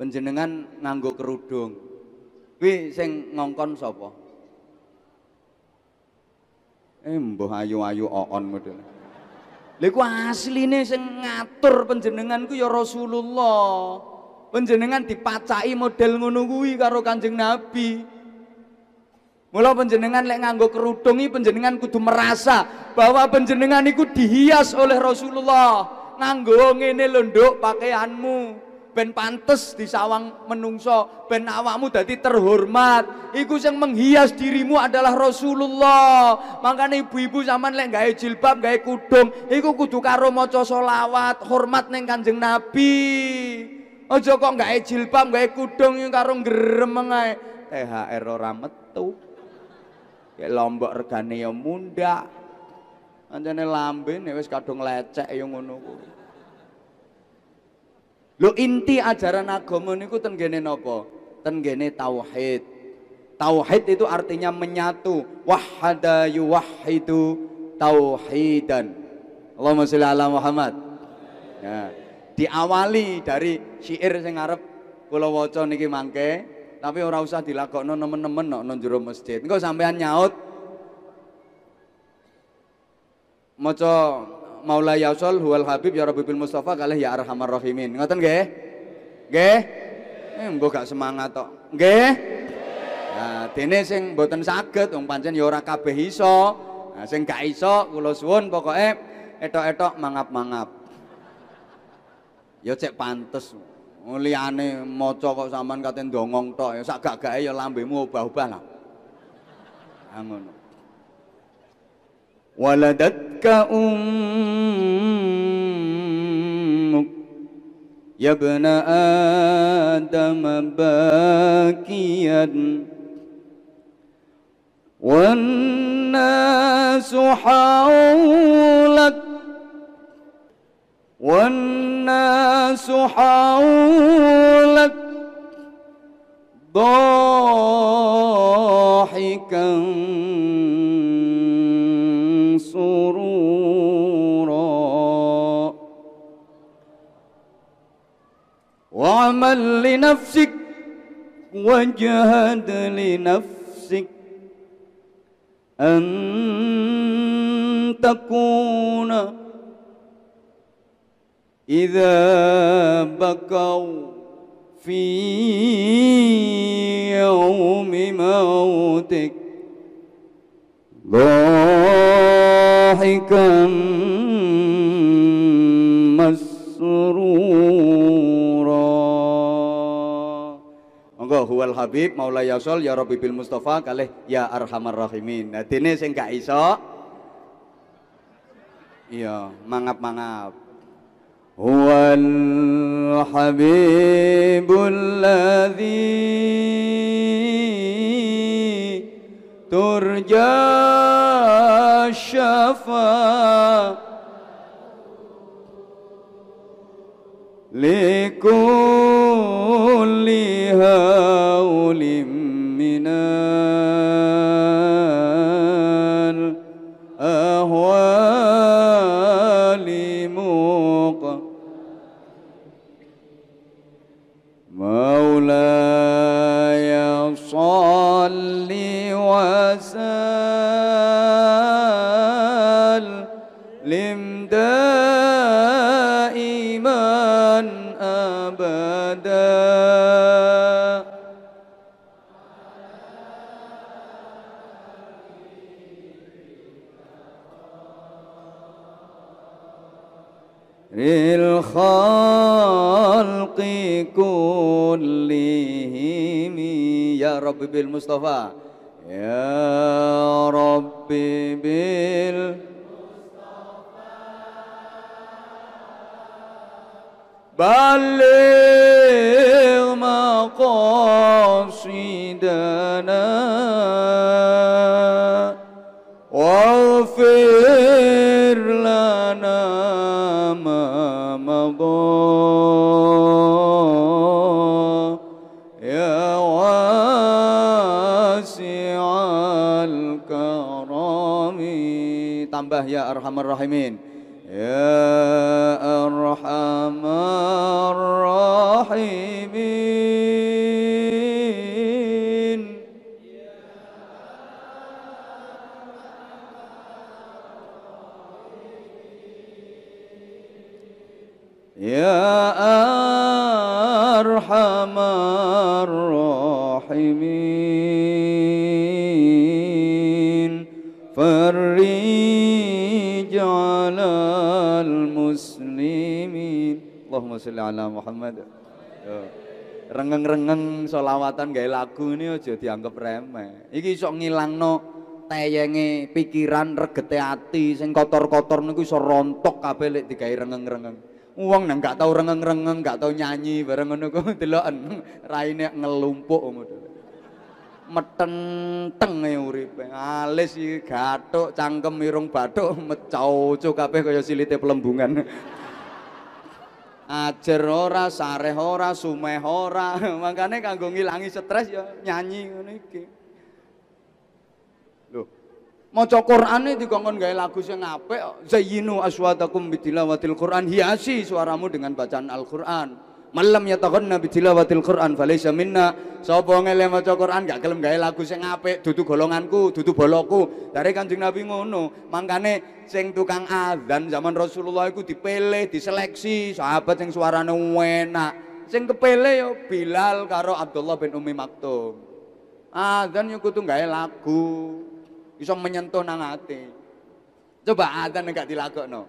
[SPEAKER 1] panjenengan nganggo kerudung. Kuwi sing ngongkon sapa? Eh mbah ayu-ayu oon model. Lha ku asline sing ngatur panjenengan ku ya Rasulullah. Panjenengan dipacai model ngono kuwi karo Kanjeng Nabi. Mula penjenengan lek nganggo kerudung penjenengan kudu merasa bahwa penjenengan iku dihias oleh Rasulullah. Nganggo ngene lho nduk pakaianmu ben pantes disawang menungso, ben awakmu dadi terhormat. Iku sing menghias dirimu adalah Rasulullah. Makanya ibu-ibu zaman lek gawe jilbab, gawe kudung, iku kudu karo maca selawat, hormat ning Kanjeng Nabi. Aja kok gawe jilbab, gawe kudung karo gremeng ae. THR ora metu. Kayak lombok regane ya munda. Anjane lambe nek wis kadung lecek ya ngono kuwi. Lho inti ajaran agama niku ten gene napa? Ten gene tauhid. Tauhid itu artinya menyatu. Wahada yuwahhidu tauhidan. Allahumma sholli ala Muhammad. Ya. Diawali dari syair sing arep kula waca niki mangke tapi ora usah dilakokno nemen-nemen nok nang jero masjid. Engko sampean nyaut maca Maula Yausol huwal Habib ya Rabbi bil Mustafa kalih ya Arhamar Rahimin. Ngoten nggih? Nggih? Eh mbok gak semangat tok. Nggih? Nah, dene sing mboten saged wong pancen ya ora kabeh iso. Nah, sing gak iso kula suwun pokoke etok-etok mangap-mangap. Ya cek pantes. Liyane maca kok sampean kate ndongong tok ya sak gak-gake ya lambemu obah-obah lah. Ha ngono. ولدتك أمك. يا ابن آدم باكيا. والناس حولك. والناس حولك ضاحكاً. واعمل لنفسك واجهد لنفسك. أن تكون إذا بكوا في يوم موتك ضاحكا huwal Habib Maula Yasol ya Rabbi bil Mustafa kalih ya Arhamar Rahimin. Nah dene sing gak iso iya mangap-mangap. Huwal Habibul ladzi turja syafa لكل هول من Mustafa. Tambah ya arhamar rahimin ya arhamar rahimin Allahumma ala Muhammad. Rengeng-rengeng solawatan gaya lagu ini aja dianggap remeh Iki iso ngilangno tayenge pikiran regete ati sing kotor-kotor niku iso rontok kabeh lek digawe rengeng-rengeng Wong nang gak tau rengeng-rengeng, gak tau nyanyi bareng ngono ku deloken [LAUGHS] raine ngelumpuk model. Metenteng e uripe. Alis iki gathuk, cangkem irung bathuk, mecaucuk kabeh kaya silite pelembungan. [LAUGHS] Ajer ora, sareh ora, sumeh ora. [LAUGHS] Kanggo ngilangi stres ya nyanyi ngono iki. Lho, maca Qur'ane dikongkon gawe lagu sing apik zayyinu aswatakum bitilawatil Qur'an hiasi suaramu dengan bacaan Al-Qur'an Malam ya takon nabi tilawatil Quran falaysa minna. Sapa ngele maca Quran gak gelem gawe lagu sing apik, dudu golonganku, dudu boloku. Dari Kanjeng Nabi ngono. Mangkane sing tukang azan zaman Rasulullah iku dipilih, diseleksi sahabat sing suarane enak. Sing kepilih ya Bilal karo Abdullah bin Umi Maktum. Azan yo kudu gawe lagu. Iso menyentuh nang ati. Coba azan gak dilakokno.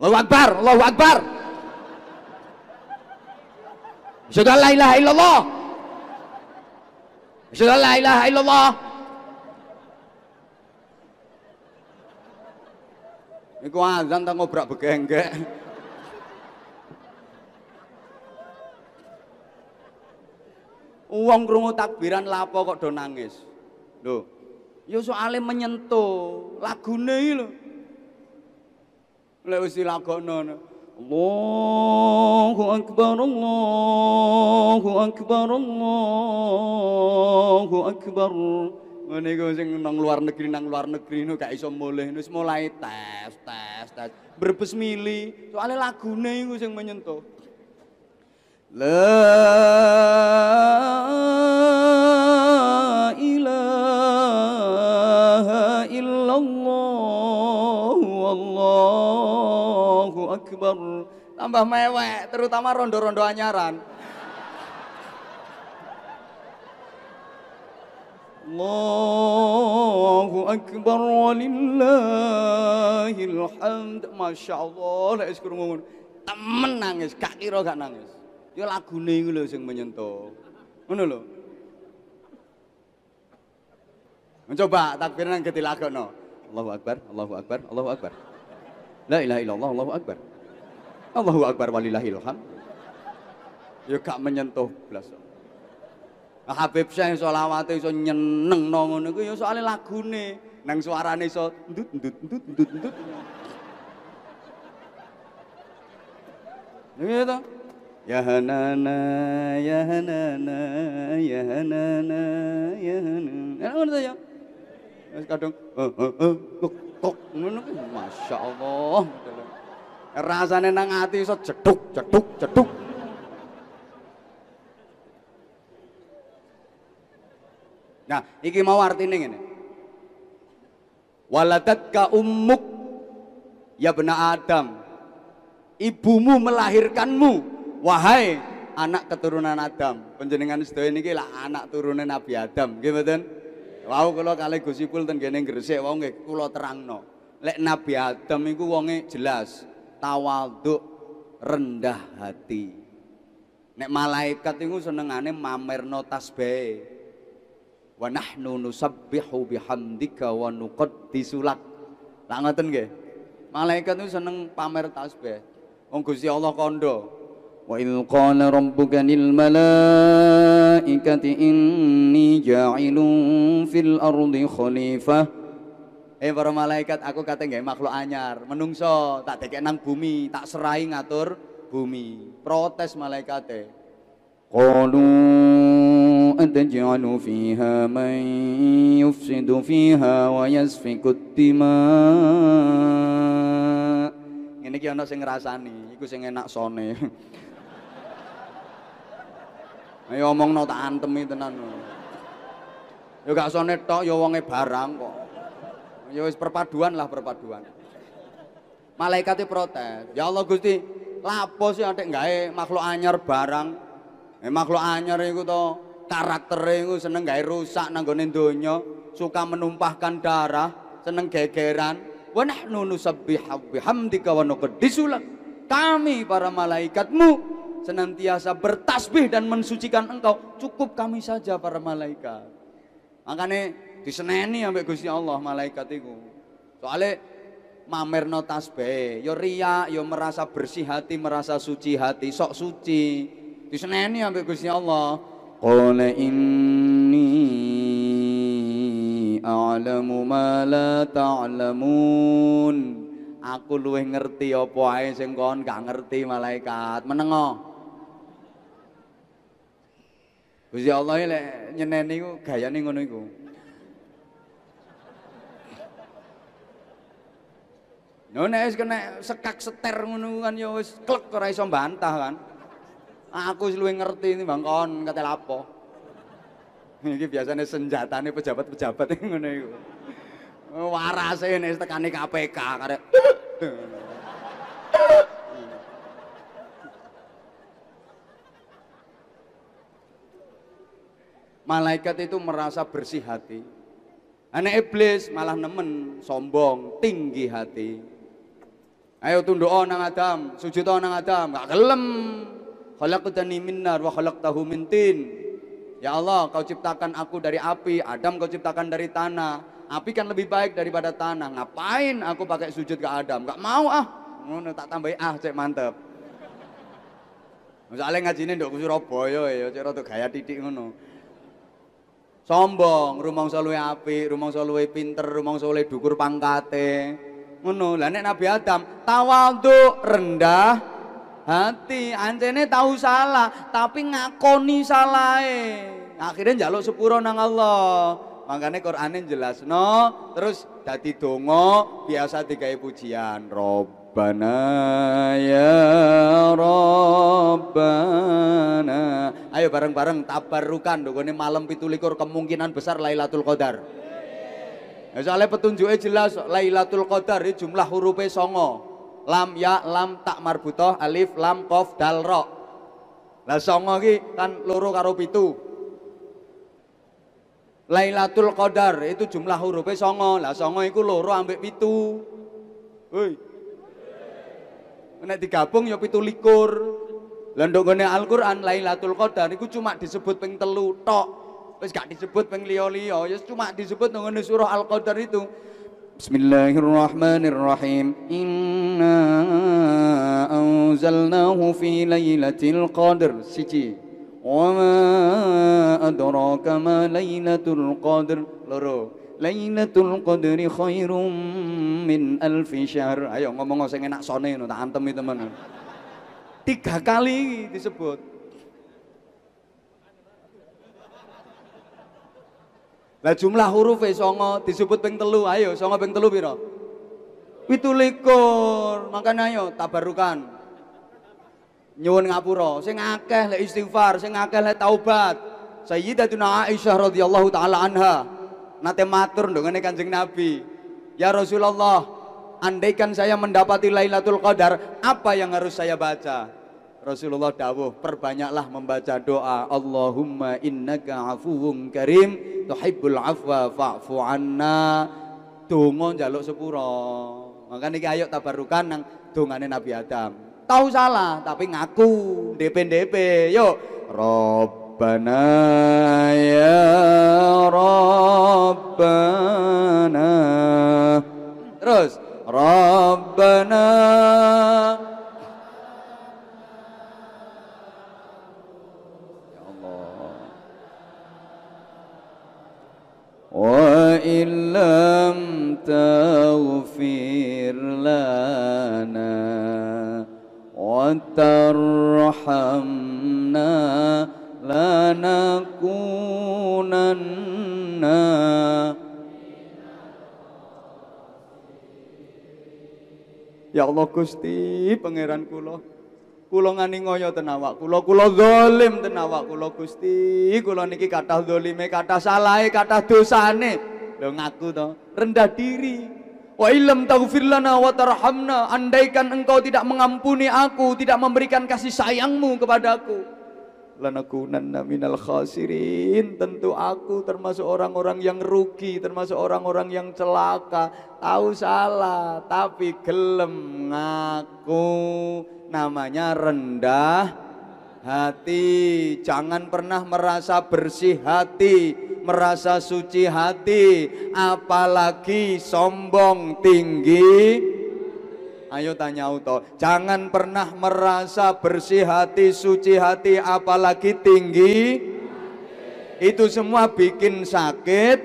[SPEAKER 1] Allahu Akbar, Allahu Akbar. Asyhadu la ilaha illallah. Asyhadu la ilaha illallah. Iku azan tak ngobrak begenggek. Uang krungu takbiran lapo kok do nangis. Lho, ya soalnya menyentuh lagune iki lho. Lek wis dilakokno. Allahu akbar Allahu akbar Allahu akbar. Ngene iku sing nang luar negeri nang luar negeri nu gak iso mulih wis mulai tes tes tes berbes mili soalnya lagune iku sing menyentuh. La Tambah mewek, terutama rondo-rondo anyaran. Allahu akbar walillahil hamd. Masya Allah, lek wis krungu. Temen nangis, gak kira gak nangis. Ya lagune iku lho sing menyentuh. Ngono lho. Mencoba takbir nang ketilakokno. Allahu akbar, Allahu akbar, Allahu akbar. La ilaha illallah, Allahu akbar. Allahu akbar walillahil hamd. Ya gak menyentuh blas. Nah, Habib Syekh selawate iso nyenengno ngono iku ya soalé lagune. Nang suarane iso ndut ndut ndut ndut ndut. Ya to. Ya hanana ya hanana ya hanana ya hanana. Ngono ya. Wis kadung eh eh eh kok kok ngono masyaallah. Rasane nang ati iso jeduk jeduk jeduk. Nah, iki mau artine ngene. Waladatka ummuk ya bena Adam. Ibumu melahirkanmu, wahai anak keturunan Adam. Panjenengan sedaya niki lah anak turunan Nabi Adam, nggih mboten? Wau kula kalih Gus Ipul ten Gresik wau nggih kula terangno. Lek Nabi Adam iku wonge jelas tawaduk, rendah hati. Nek malaikat iku senengane mamerno tasbih wa nahnu nusabbihu bihamdika wa nuqaddisu lak. Ngoten nggih. Malaikat itu seneng pamer tasbih. Wong Gusti Allah kondo. Wa idz qala rabbuka lil malaikati inni ja'ilun fil ardi khalifah. Eh para malaikat aku kata nggak makhluk anyar, menungso tak tekek nang bumi, tak serai ngatur bumi. Protes malaikate. Qalu ataj'alu fiha man yufsidu fiha wa yasfiku dima. Ini ki ana sing ngrasani, iku sing enak sone. [LAUGHS] Ayo omongno tak antemi tenan. Yo gak sone tok wonge barang kok. Ya wis perpaduan lah perpaduan. Malaikatnya protes. Ya Allah Gusti, lapo sih adek gawe makhluk anyar barang Eh makhluk anyar iku to karaktere iku seneng gawe rusak nang gone donya, suka menumpahkan darah, seneng gegeran. Wa nahnu nusabbihu bihamdika wa nuqaddisu. Kami para malaikatmu senantiasa bertasbih dan mensucikan engkau. Cukup kami saja para malaikat. Makanya diseneni ambek Gusti Allah malaikat iku. Soale mamerno tasbih, yo ria, yo merasa bersih hati, merasa suci hati, sok suci. Diseneni ambek Gusti Allah. Qala inni a'lamu ma la ta'lamun. Aku luwih ngerti apa ae sing gak ngerti malaikat. Menengo. Gusti Allah lek nyeneni ku gayane ngono iku Yo nek wis kena sekak seter ngono kan ya wis klek ora iso bantah kan. Aku luwih ngerti bang kon kate lapo. Iki biasanya senjatane pejabat-pejabat [LAUGHS] ngono iku. Warase nek tekane KPK karek. Malaikat itu merasa bersih hati. Anak iblis malah nemen, sombong, tinggi hati. Ayo tunduk nang Adam, sujud nang Adam, gak gelem. Khalaqtani min nar wa khalaqtahu min tin. Ya Allah, kau ciptakan aku dari api, Adam kau ciptakan dari tanah. Api kan lebih baik daripada tanah. Ngapain aku pakai sujud ke Adam? Gak mau ah. Ngono tak tambahi ah, cek mantep. Misalnya ngajine ndok Surabaya ya, cek rada gaya titik ngono. Sombong, rumangsa luwe apik, rumangsa luwe pinter, rumangsa luwe dukur pangkate. Ngono. Lah nek Nabi Adam tawadhu, rendah hati, ancene tahu salah, tapi ngakoni salahe. Akhirnya njaluk sepuro nang Allah. Makanya Qur'ane jelas no, terus dadi donga biasa digawe pujian. Rabbana ya Rabbana. Ayo bareng-bareng tabarukan dongane malam 17 kemungkinan besar Lailatul Qadar. Ya soalnya petunjuknya jelas Lailatul Qadar ini jumlah hurufnya songo. Lam ya lam tak marbutoh alif lam kof dal ro. Lah songo ki kan loro karo pitu. Lailatul Qadar itu jumlah hurufnya songo. Lah songo itu loro ambek pitu. Woi. Nek digabung ya pitu likur. Lah ndongone Al-Qur'an Lailatul Qadar itu cuma disebut ping telu tok wis gak disebut ping liya-liya ya cuma disebut nang surah Al-Qadar itu Bismillahirrahmanirrahim Inna anzalnahu fi lailatul qadr siji wa ma adraka ma lailatul qadr loro Lailatul Qadri khairum min alfi syahr. Ayo ngomong sing enak sone ngono tak antem teman. Tiga kali disebut. Lah jumlah huruf songo disebut ping telu. Ayo songo ping telu piro? Pitu likur. Makanya ayo tabarukan nyuwun ngapura sing akeh lek istighfar sing akeh lek taubat Sayyidatuna Aisyah radhiyallahu taala anha nate matur ndongane Kanjeng Nabi ya Rasulullah andaikan saya mendapati Lailatul Qadar apa yang harus saya baca Rasulullah dawuh perbanyaklah membaca doa. Allahumma innaka afuwun karim tuhibbul afwa fa'fu anna. Donga njaluk sepura makanya iki ayo tabarukan nang dongane Nabi Adam. Tahu salah tapi ngaku. DP-DP yuk Rabbana ya Rabbana. Terus Rabbana wa illam taghfir lana وترحمنا لنكونن Ya Allah Gusti, pangeran kula. Kula ngani ngoyo ten awak kula, kula zalim ten awak kula Gusti. Kula niki kathah zalime, kathah salahe, kathah dosane. Lho ngaku to, rendah diri. Wa illam taghfir lana wa tarhamna, andaikan engkau tidak mengampuni aku, tidak memberikan kasih sayangmu kepadaku, lanakunanna minal khasirin. Tentu aku termasuk orang-orang yang rugi, termasuk orang-orang yang celaka. Tahu salah, tapi gelem ngaku. Namanya rendah hati. Jangan pernah merasa bersih hati merasa suci hati, apalagi sombong tinggi. Ayo tanya auto, jangan pernah merasa bersih hati, suci hati, apalagi tinggi. Itu semua bikin sakit.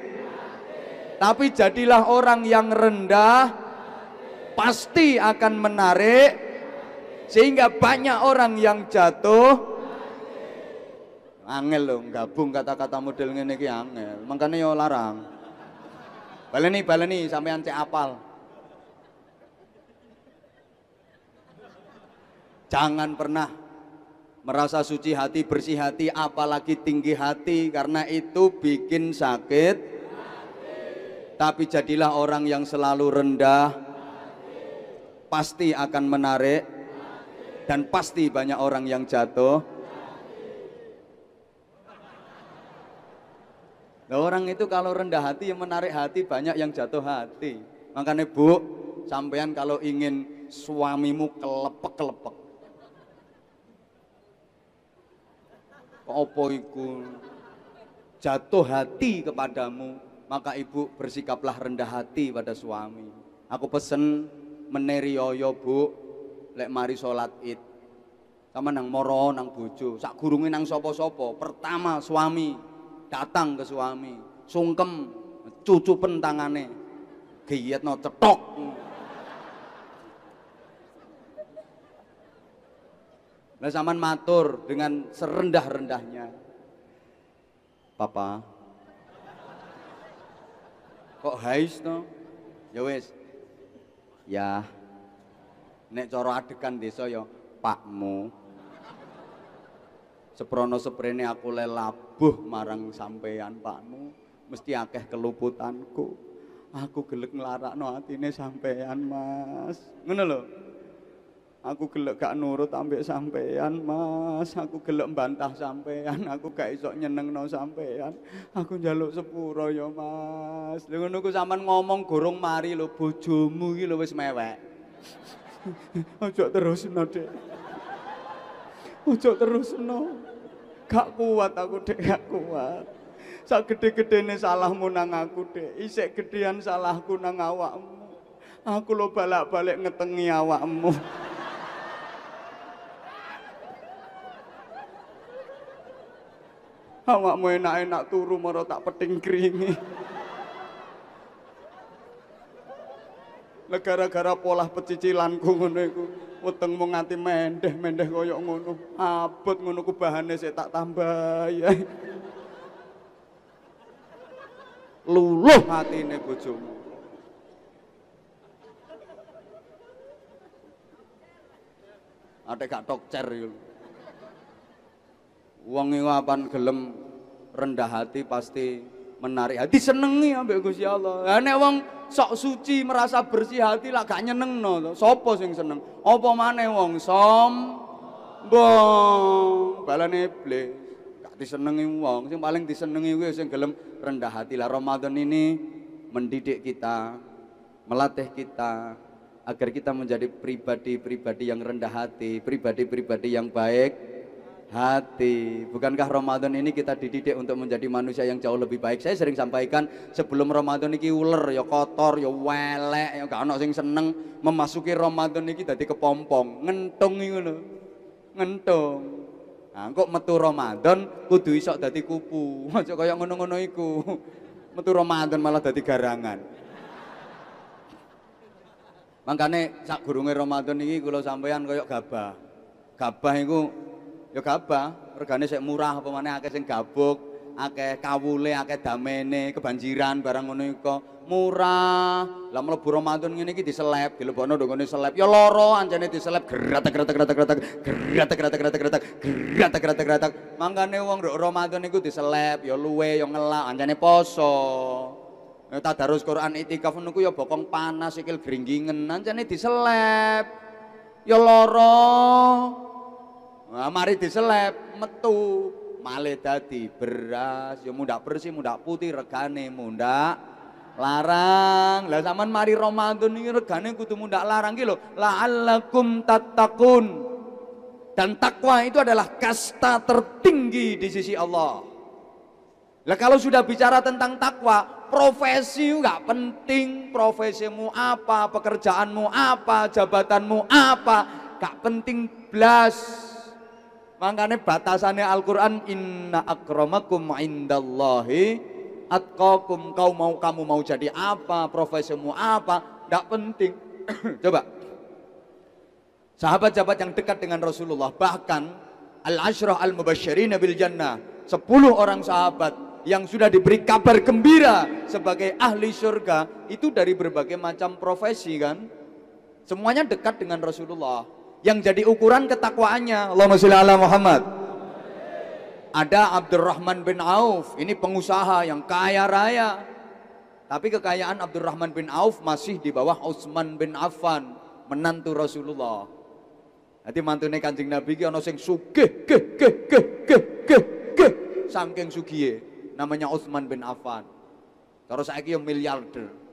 [SPEAKER 1] Tapi jadilah orang yang rendah, pasti akan menarik, sehingga banyak orang yang jatuh Angel loh, gabung kata-kata model ngene iki angel. Makanya yo larang. Baleni baleni sampean cek apal. Jangan pernah merasa suci hati, bersih hati, apalagi tinggi hati karena itu bikin sakit. Tapi jadilah orang yang selalu rendah, pasti akan menarik dan pasti banyak orang yang jatuh. Nah, orang itu kalau rendah hati yang menarik hati banyak yang jatuh hati. Makanya Bu, sampean kalau ingin suamimu kelepek-kelepek. Apa iku? Jatuh hati kepadamu, maka ibu bersikaplah rendah hati pada suami. Aku pesen meneriyoyo bu, lek mari sholat id. Sama nang moro nang bojo, sak gurunge nang sopo-sopo. Pertama suami datang ke suami, sungkem, cucupen tangane, no cetok. Lah zaman matur dengan serendah-rendahnya. Papa. Kok hais no? Ya wis. Ya. Nek cara adegan desa ya pakmu. Seprono seprene aku lelabuh marang sampean pakmu, mesti akeh keluputanku. Aku gelek nglarakno atine sampean, Mas. Ngono lho. Aku gelek gak nurut ambek sampean, Mas. Aku gelek mbantah sampean, aku gak iso nyenengno sampean. Aku njaluk sepuro ya, Mas. Lha ngono sampean ngomong gorong mari lho bojomu iki lho wis mewek. [LAUGHS] Ojo terusno, Dek. Ojo terusno. Gak kuat aku, Dek, gak kuat. Sak gede-gedene salahmu nang aku, Dek. Isik gedean salahku nang awakmu. Aku lo balak-balik ngetengi awakmu. [LAUGHS] awakmu enak-enak turu mara tak peting kringi. Negara-gara pola pecicilanku ngono iku, wetengmu nganti mendeh-mendeh koyok ngono. Abot ngono ku bahane sik tak tambah ya. Luluh hatine bojomu. Ada gak tok cer Wong apan gelem rendah hati pasti menarik hati senengi ambek Gusti Allah. Lah nek wong sok suci merasa bersih hati lah gak nyenengno. Sopo sing seneng? Apa maneh wong som bong balane iblis. Gak disenengi wong, sing paling disenengi kuwi sing gelem rendah hati. Lah Ramadan ini mendidik kita, melatih kita agar kita menjadi pribadi-pribadi yang rendah hati, pribadi-pribadi yang baik, hati. Bukankah Ramadan ini kita dididik untuk menjadi manusia yang jauh lebih baik? Saya sering sampaikan sebelum Ramadan ini uler ya kotor ya welek ya gak ono sing seneng memasuki Ramadan ini dadi kepompong, ngentung iku lho. Ngentung. Nah, kok metu Ramadan kudu iso dadi kupu. [LAUGHS] Aja kaya ngono-ngono iku. Metu Ramadan malah dadi garangan. Makanya sak gurunge Ramadan ini kula sampeyan kaya gabah. Gabah iku ya gabah, regane sik murah apa maneh akeh sing gabuk, akeh kawule, akeh damene, kebanjiran barang ngono iku. Murah. Lah mlebu Ramadan ngene iki diseleb, dilebokno ndongone seleb. Ya loro ancene diseleb gratek gratek gratek gratek gratek gratek gratek gratek gratek gratek gratek. Mangkane wong nduk Ramadan iku diseleb, ya luwe, ya ngelak, ancene poso. Tadarus Quran itikaf niku ya bokong panas sikil gringgingen, ancene diseleb. Ya loro. Nah, mari diseleb metu male dadi beras. Ya mundak bersih mundak putih regane mundak larang. Lah zaman mari Ramadan ini regane kudu mundak larang gitu la'allakum tattaqun. Dan takwa itu adalah kasta tertinggi di sisi Allah. Lah kalau sudah bicara tentang takwa profesi nggak penting. Profesimu apa pekerjaanmu apa jabatanmu apa. Gak penting blas Makanya batasannya Al-Quran Inna akramakum indallahi atqakum. Kau mau kamu mau jadi apa profesimu apa tidak penting. [CLEARS THROAT] Coba. Sahabat-sahabat yang dekat dengan Rasulullah bahkan al-ashrah al-mubasyirin bil jannah 10 orang sahabat yang sudah diberi kabar gembira sebagai ahli surga itu dari berbagai macam profesi kan? Semuanya dekat dengan Rasulullah yang jadi ukuran ketakwaannya. Allahumma sholli ala Muhammad. Ada Abdurrahman bin Auf, ini pengusaha yang kaya raya. Tapi kekayaan Abdurrahman bin Auf masih di bawah Utsman bin Affan, menantu Rasulullah. Nanti mantune Kanjeng Nabi ki ana sing sugih, geh geh geh geh geh geh saking sugihe. Namanya Utsman bin Affan. Terus saiki yo miliarder.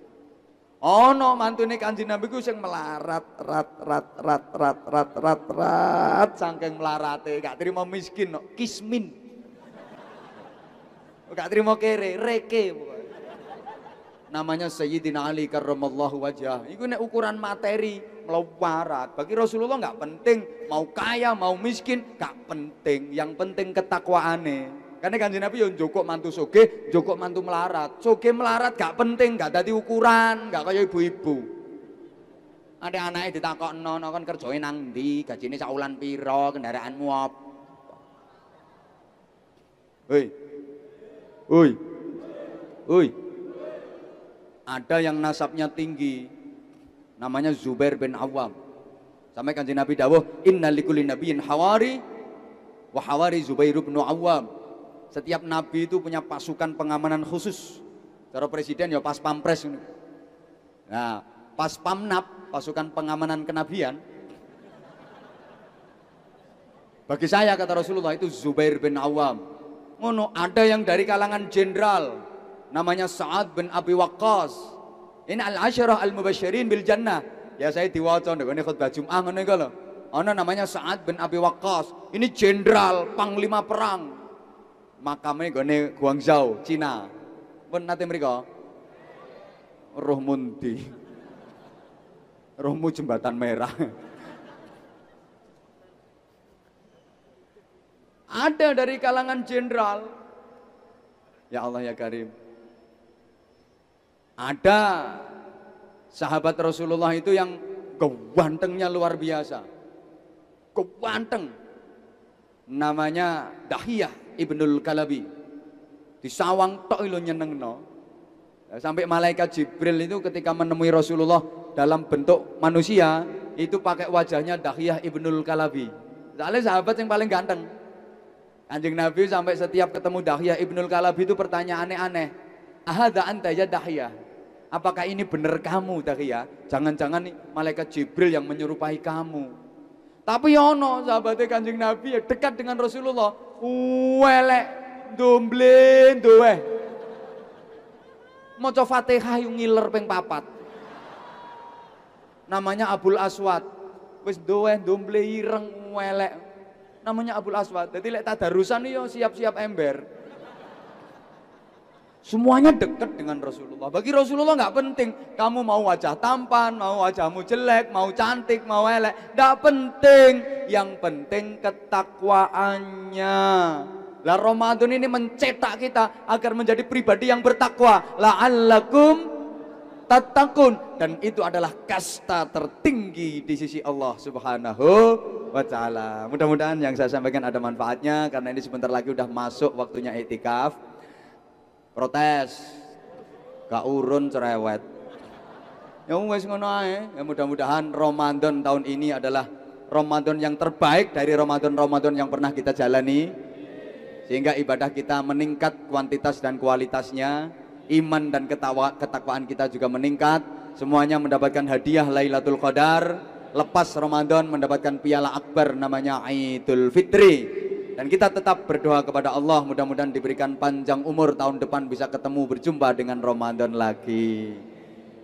[SPEAKER 1] Ono mantune Kanjeng Nabi ku sing melarat rat rat rat rat rat rat rat saking melarate gak terima miskin no. kismin. Gak terima kere, reke Namanya Sayyidina Ali karramallahu wajah. Iku nek ukuran materi melarat. Bagi Rasulullah nggak penting mau kaya mau miskin gak penting. Yang penting ketakwaane. Karena kanjeng Nabi yang joko mantu soge, joko mantu melarat. Soge melarat gak penting, gak tadi ukuran, gak kayak ibu-ibu. Ada anaknya ditakok no, no kan kerjain nang di, gajinya saulan piro, kendaraan muap. Hei, hei, hei. Ada yang nasabnya tinggi, namanya Zubair bin Awam. Sampai kanjeng Nabi dawuh, inna likulli nabiyyin hawari wa hawari Zubair bin Awam. Setiap nabi itu punya pasukan pengamanan khusus. Cara presiden ya pas pampres. Nah, pas pamnap, pasukan pengamanan kenabian. Bagi saya kata Rasulullah itu Zubair bin Awam. Ngono, ada yang dari kalangan jenderal namanya Sa'ad bin Abi Waqqas. Ini al-asyarah al-mubasyirin bil jannah. Ya saya diwaca nek ini khutbah Jumat ngono iku namanya Sa'ad bin Abi Waqqas. Ini jenderal panglima perang makamnya gone Guangzhou, Cina. Pun nanti mereka roh mundi. Rohmu jembatan merah. Ada dari kalangan jenderal. Ya Allah ya Karim. Ada sahabat Rasulullah itu yang kewantengnya luar biasa. Kewanteng. Namanya Dahiyah Ibnul Kalabi. Di sawang tok lo nyenengno. Sampai malaikat Jibril itu ketika menemui Rasulullah dalam bentuk manusia, itu pakai wajahnya Dahiyah Ibnul Kalabi. Soalnya sahabat yang paling ganteng. Anjing Nabi sampai setiap ketemu Dahiyah Ibnul Kalabi itu pertanyaan aneh-aneh. Ahada anta ya Dahiyah? Apakah ini benar kamu Dahiyah? Jangan-jangan nih malaikat Jibril yang menyerupai kamu. Tapi ono sahabatnya kanjeng Nabi ya dekat dengan Rasulullah. Welek domble doeh. Maca Fatihah yung ngiler ping papat. Namanya Abul Aswad. Wis doeh domble ireng welek. Namanya Abul Aswad. Jadi lek tadarusan yo siap-siap ember. Semuanya dekat dengan Rasulullah. Bagi Rasulullah nggak penting. Kamu mau wajah tampan, mau wajahmu jelek, mau cantik, mau elek. Nggak penting. Yang penting ketakwaannya. Lah Ramadan ini mencetak kita agar menjadi pribadi yang bertakwa. La'allakum tatakun. Dan itu adalah kasta tertinggi di sisi Allah subhanahu wa ta'ala. Mudah-mudahan yang saya sampaikan ada manfaatnya. Karena ini sebentar lagi udah masuk waktunya etikaf protes. Gak urun cerewet. Ya wes ngono ae. Ya mudah-mudahan Ramadan tahun ini adalah Ramadan yang terbaik dari Ramadan-Ramadan yang pernah kita jalani. Sehingga ibadah kita meningkat kuantitas dan kualitasnya iman dan ketawa, ketakwaan kita juga meningkat. Semuanya mendapatkan hadiah Lailatul Qadar. Lepas Ramadan mendapatkan piala akbar namanya Idul Fitri dan kita tetap berdoa kepada Allah mudah-mudahan diberikan panjang umur tahun depan bisa ketemu berjumpa dengan Ramadan lagi.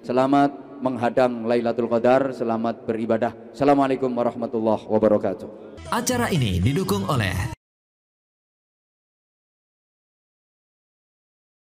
[SPEAKER 1] Selamat menghadang Lailatul Qadar, selamat beribadah. Assalamualaikum warahmatullahi wabarakatuh.
[SPEAKER 2] Acara ini didukung oleh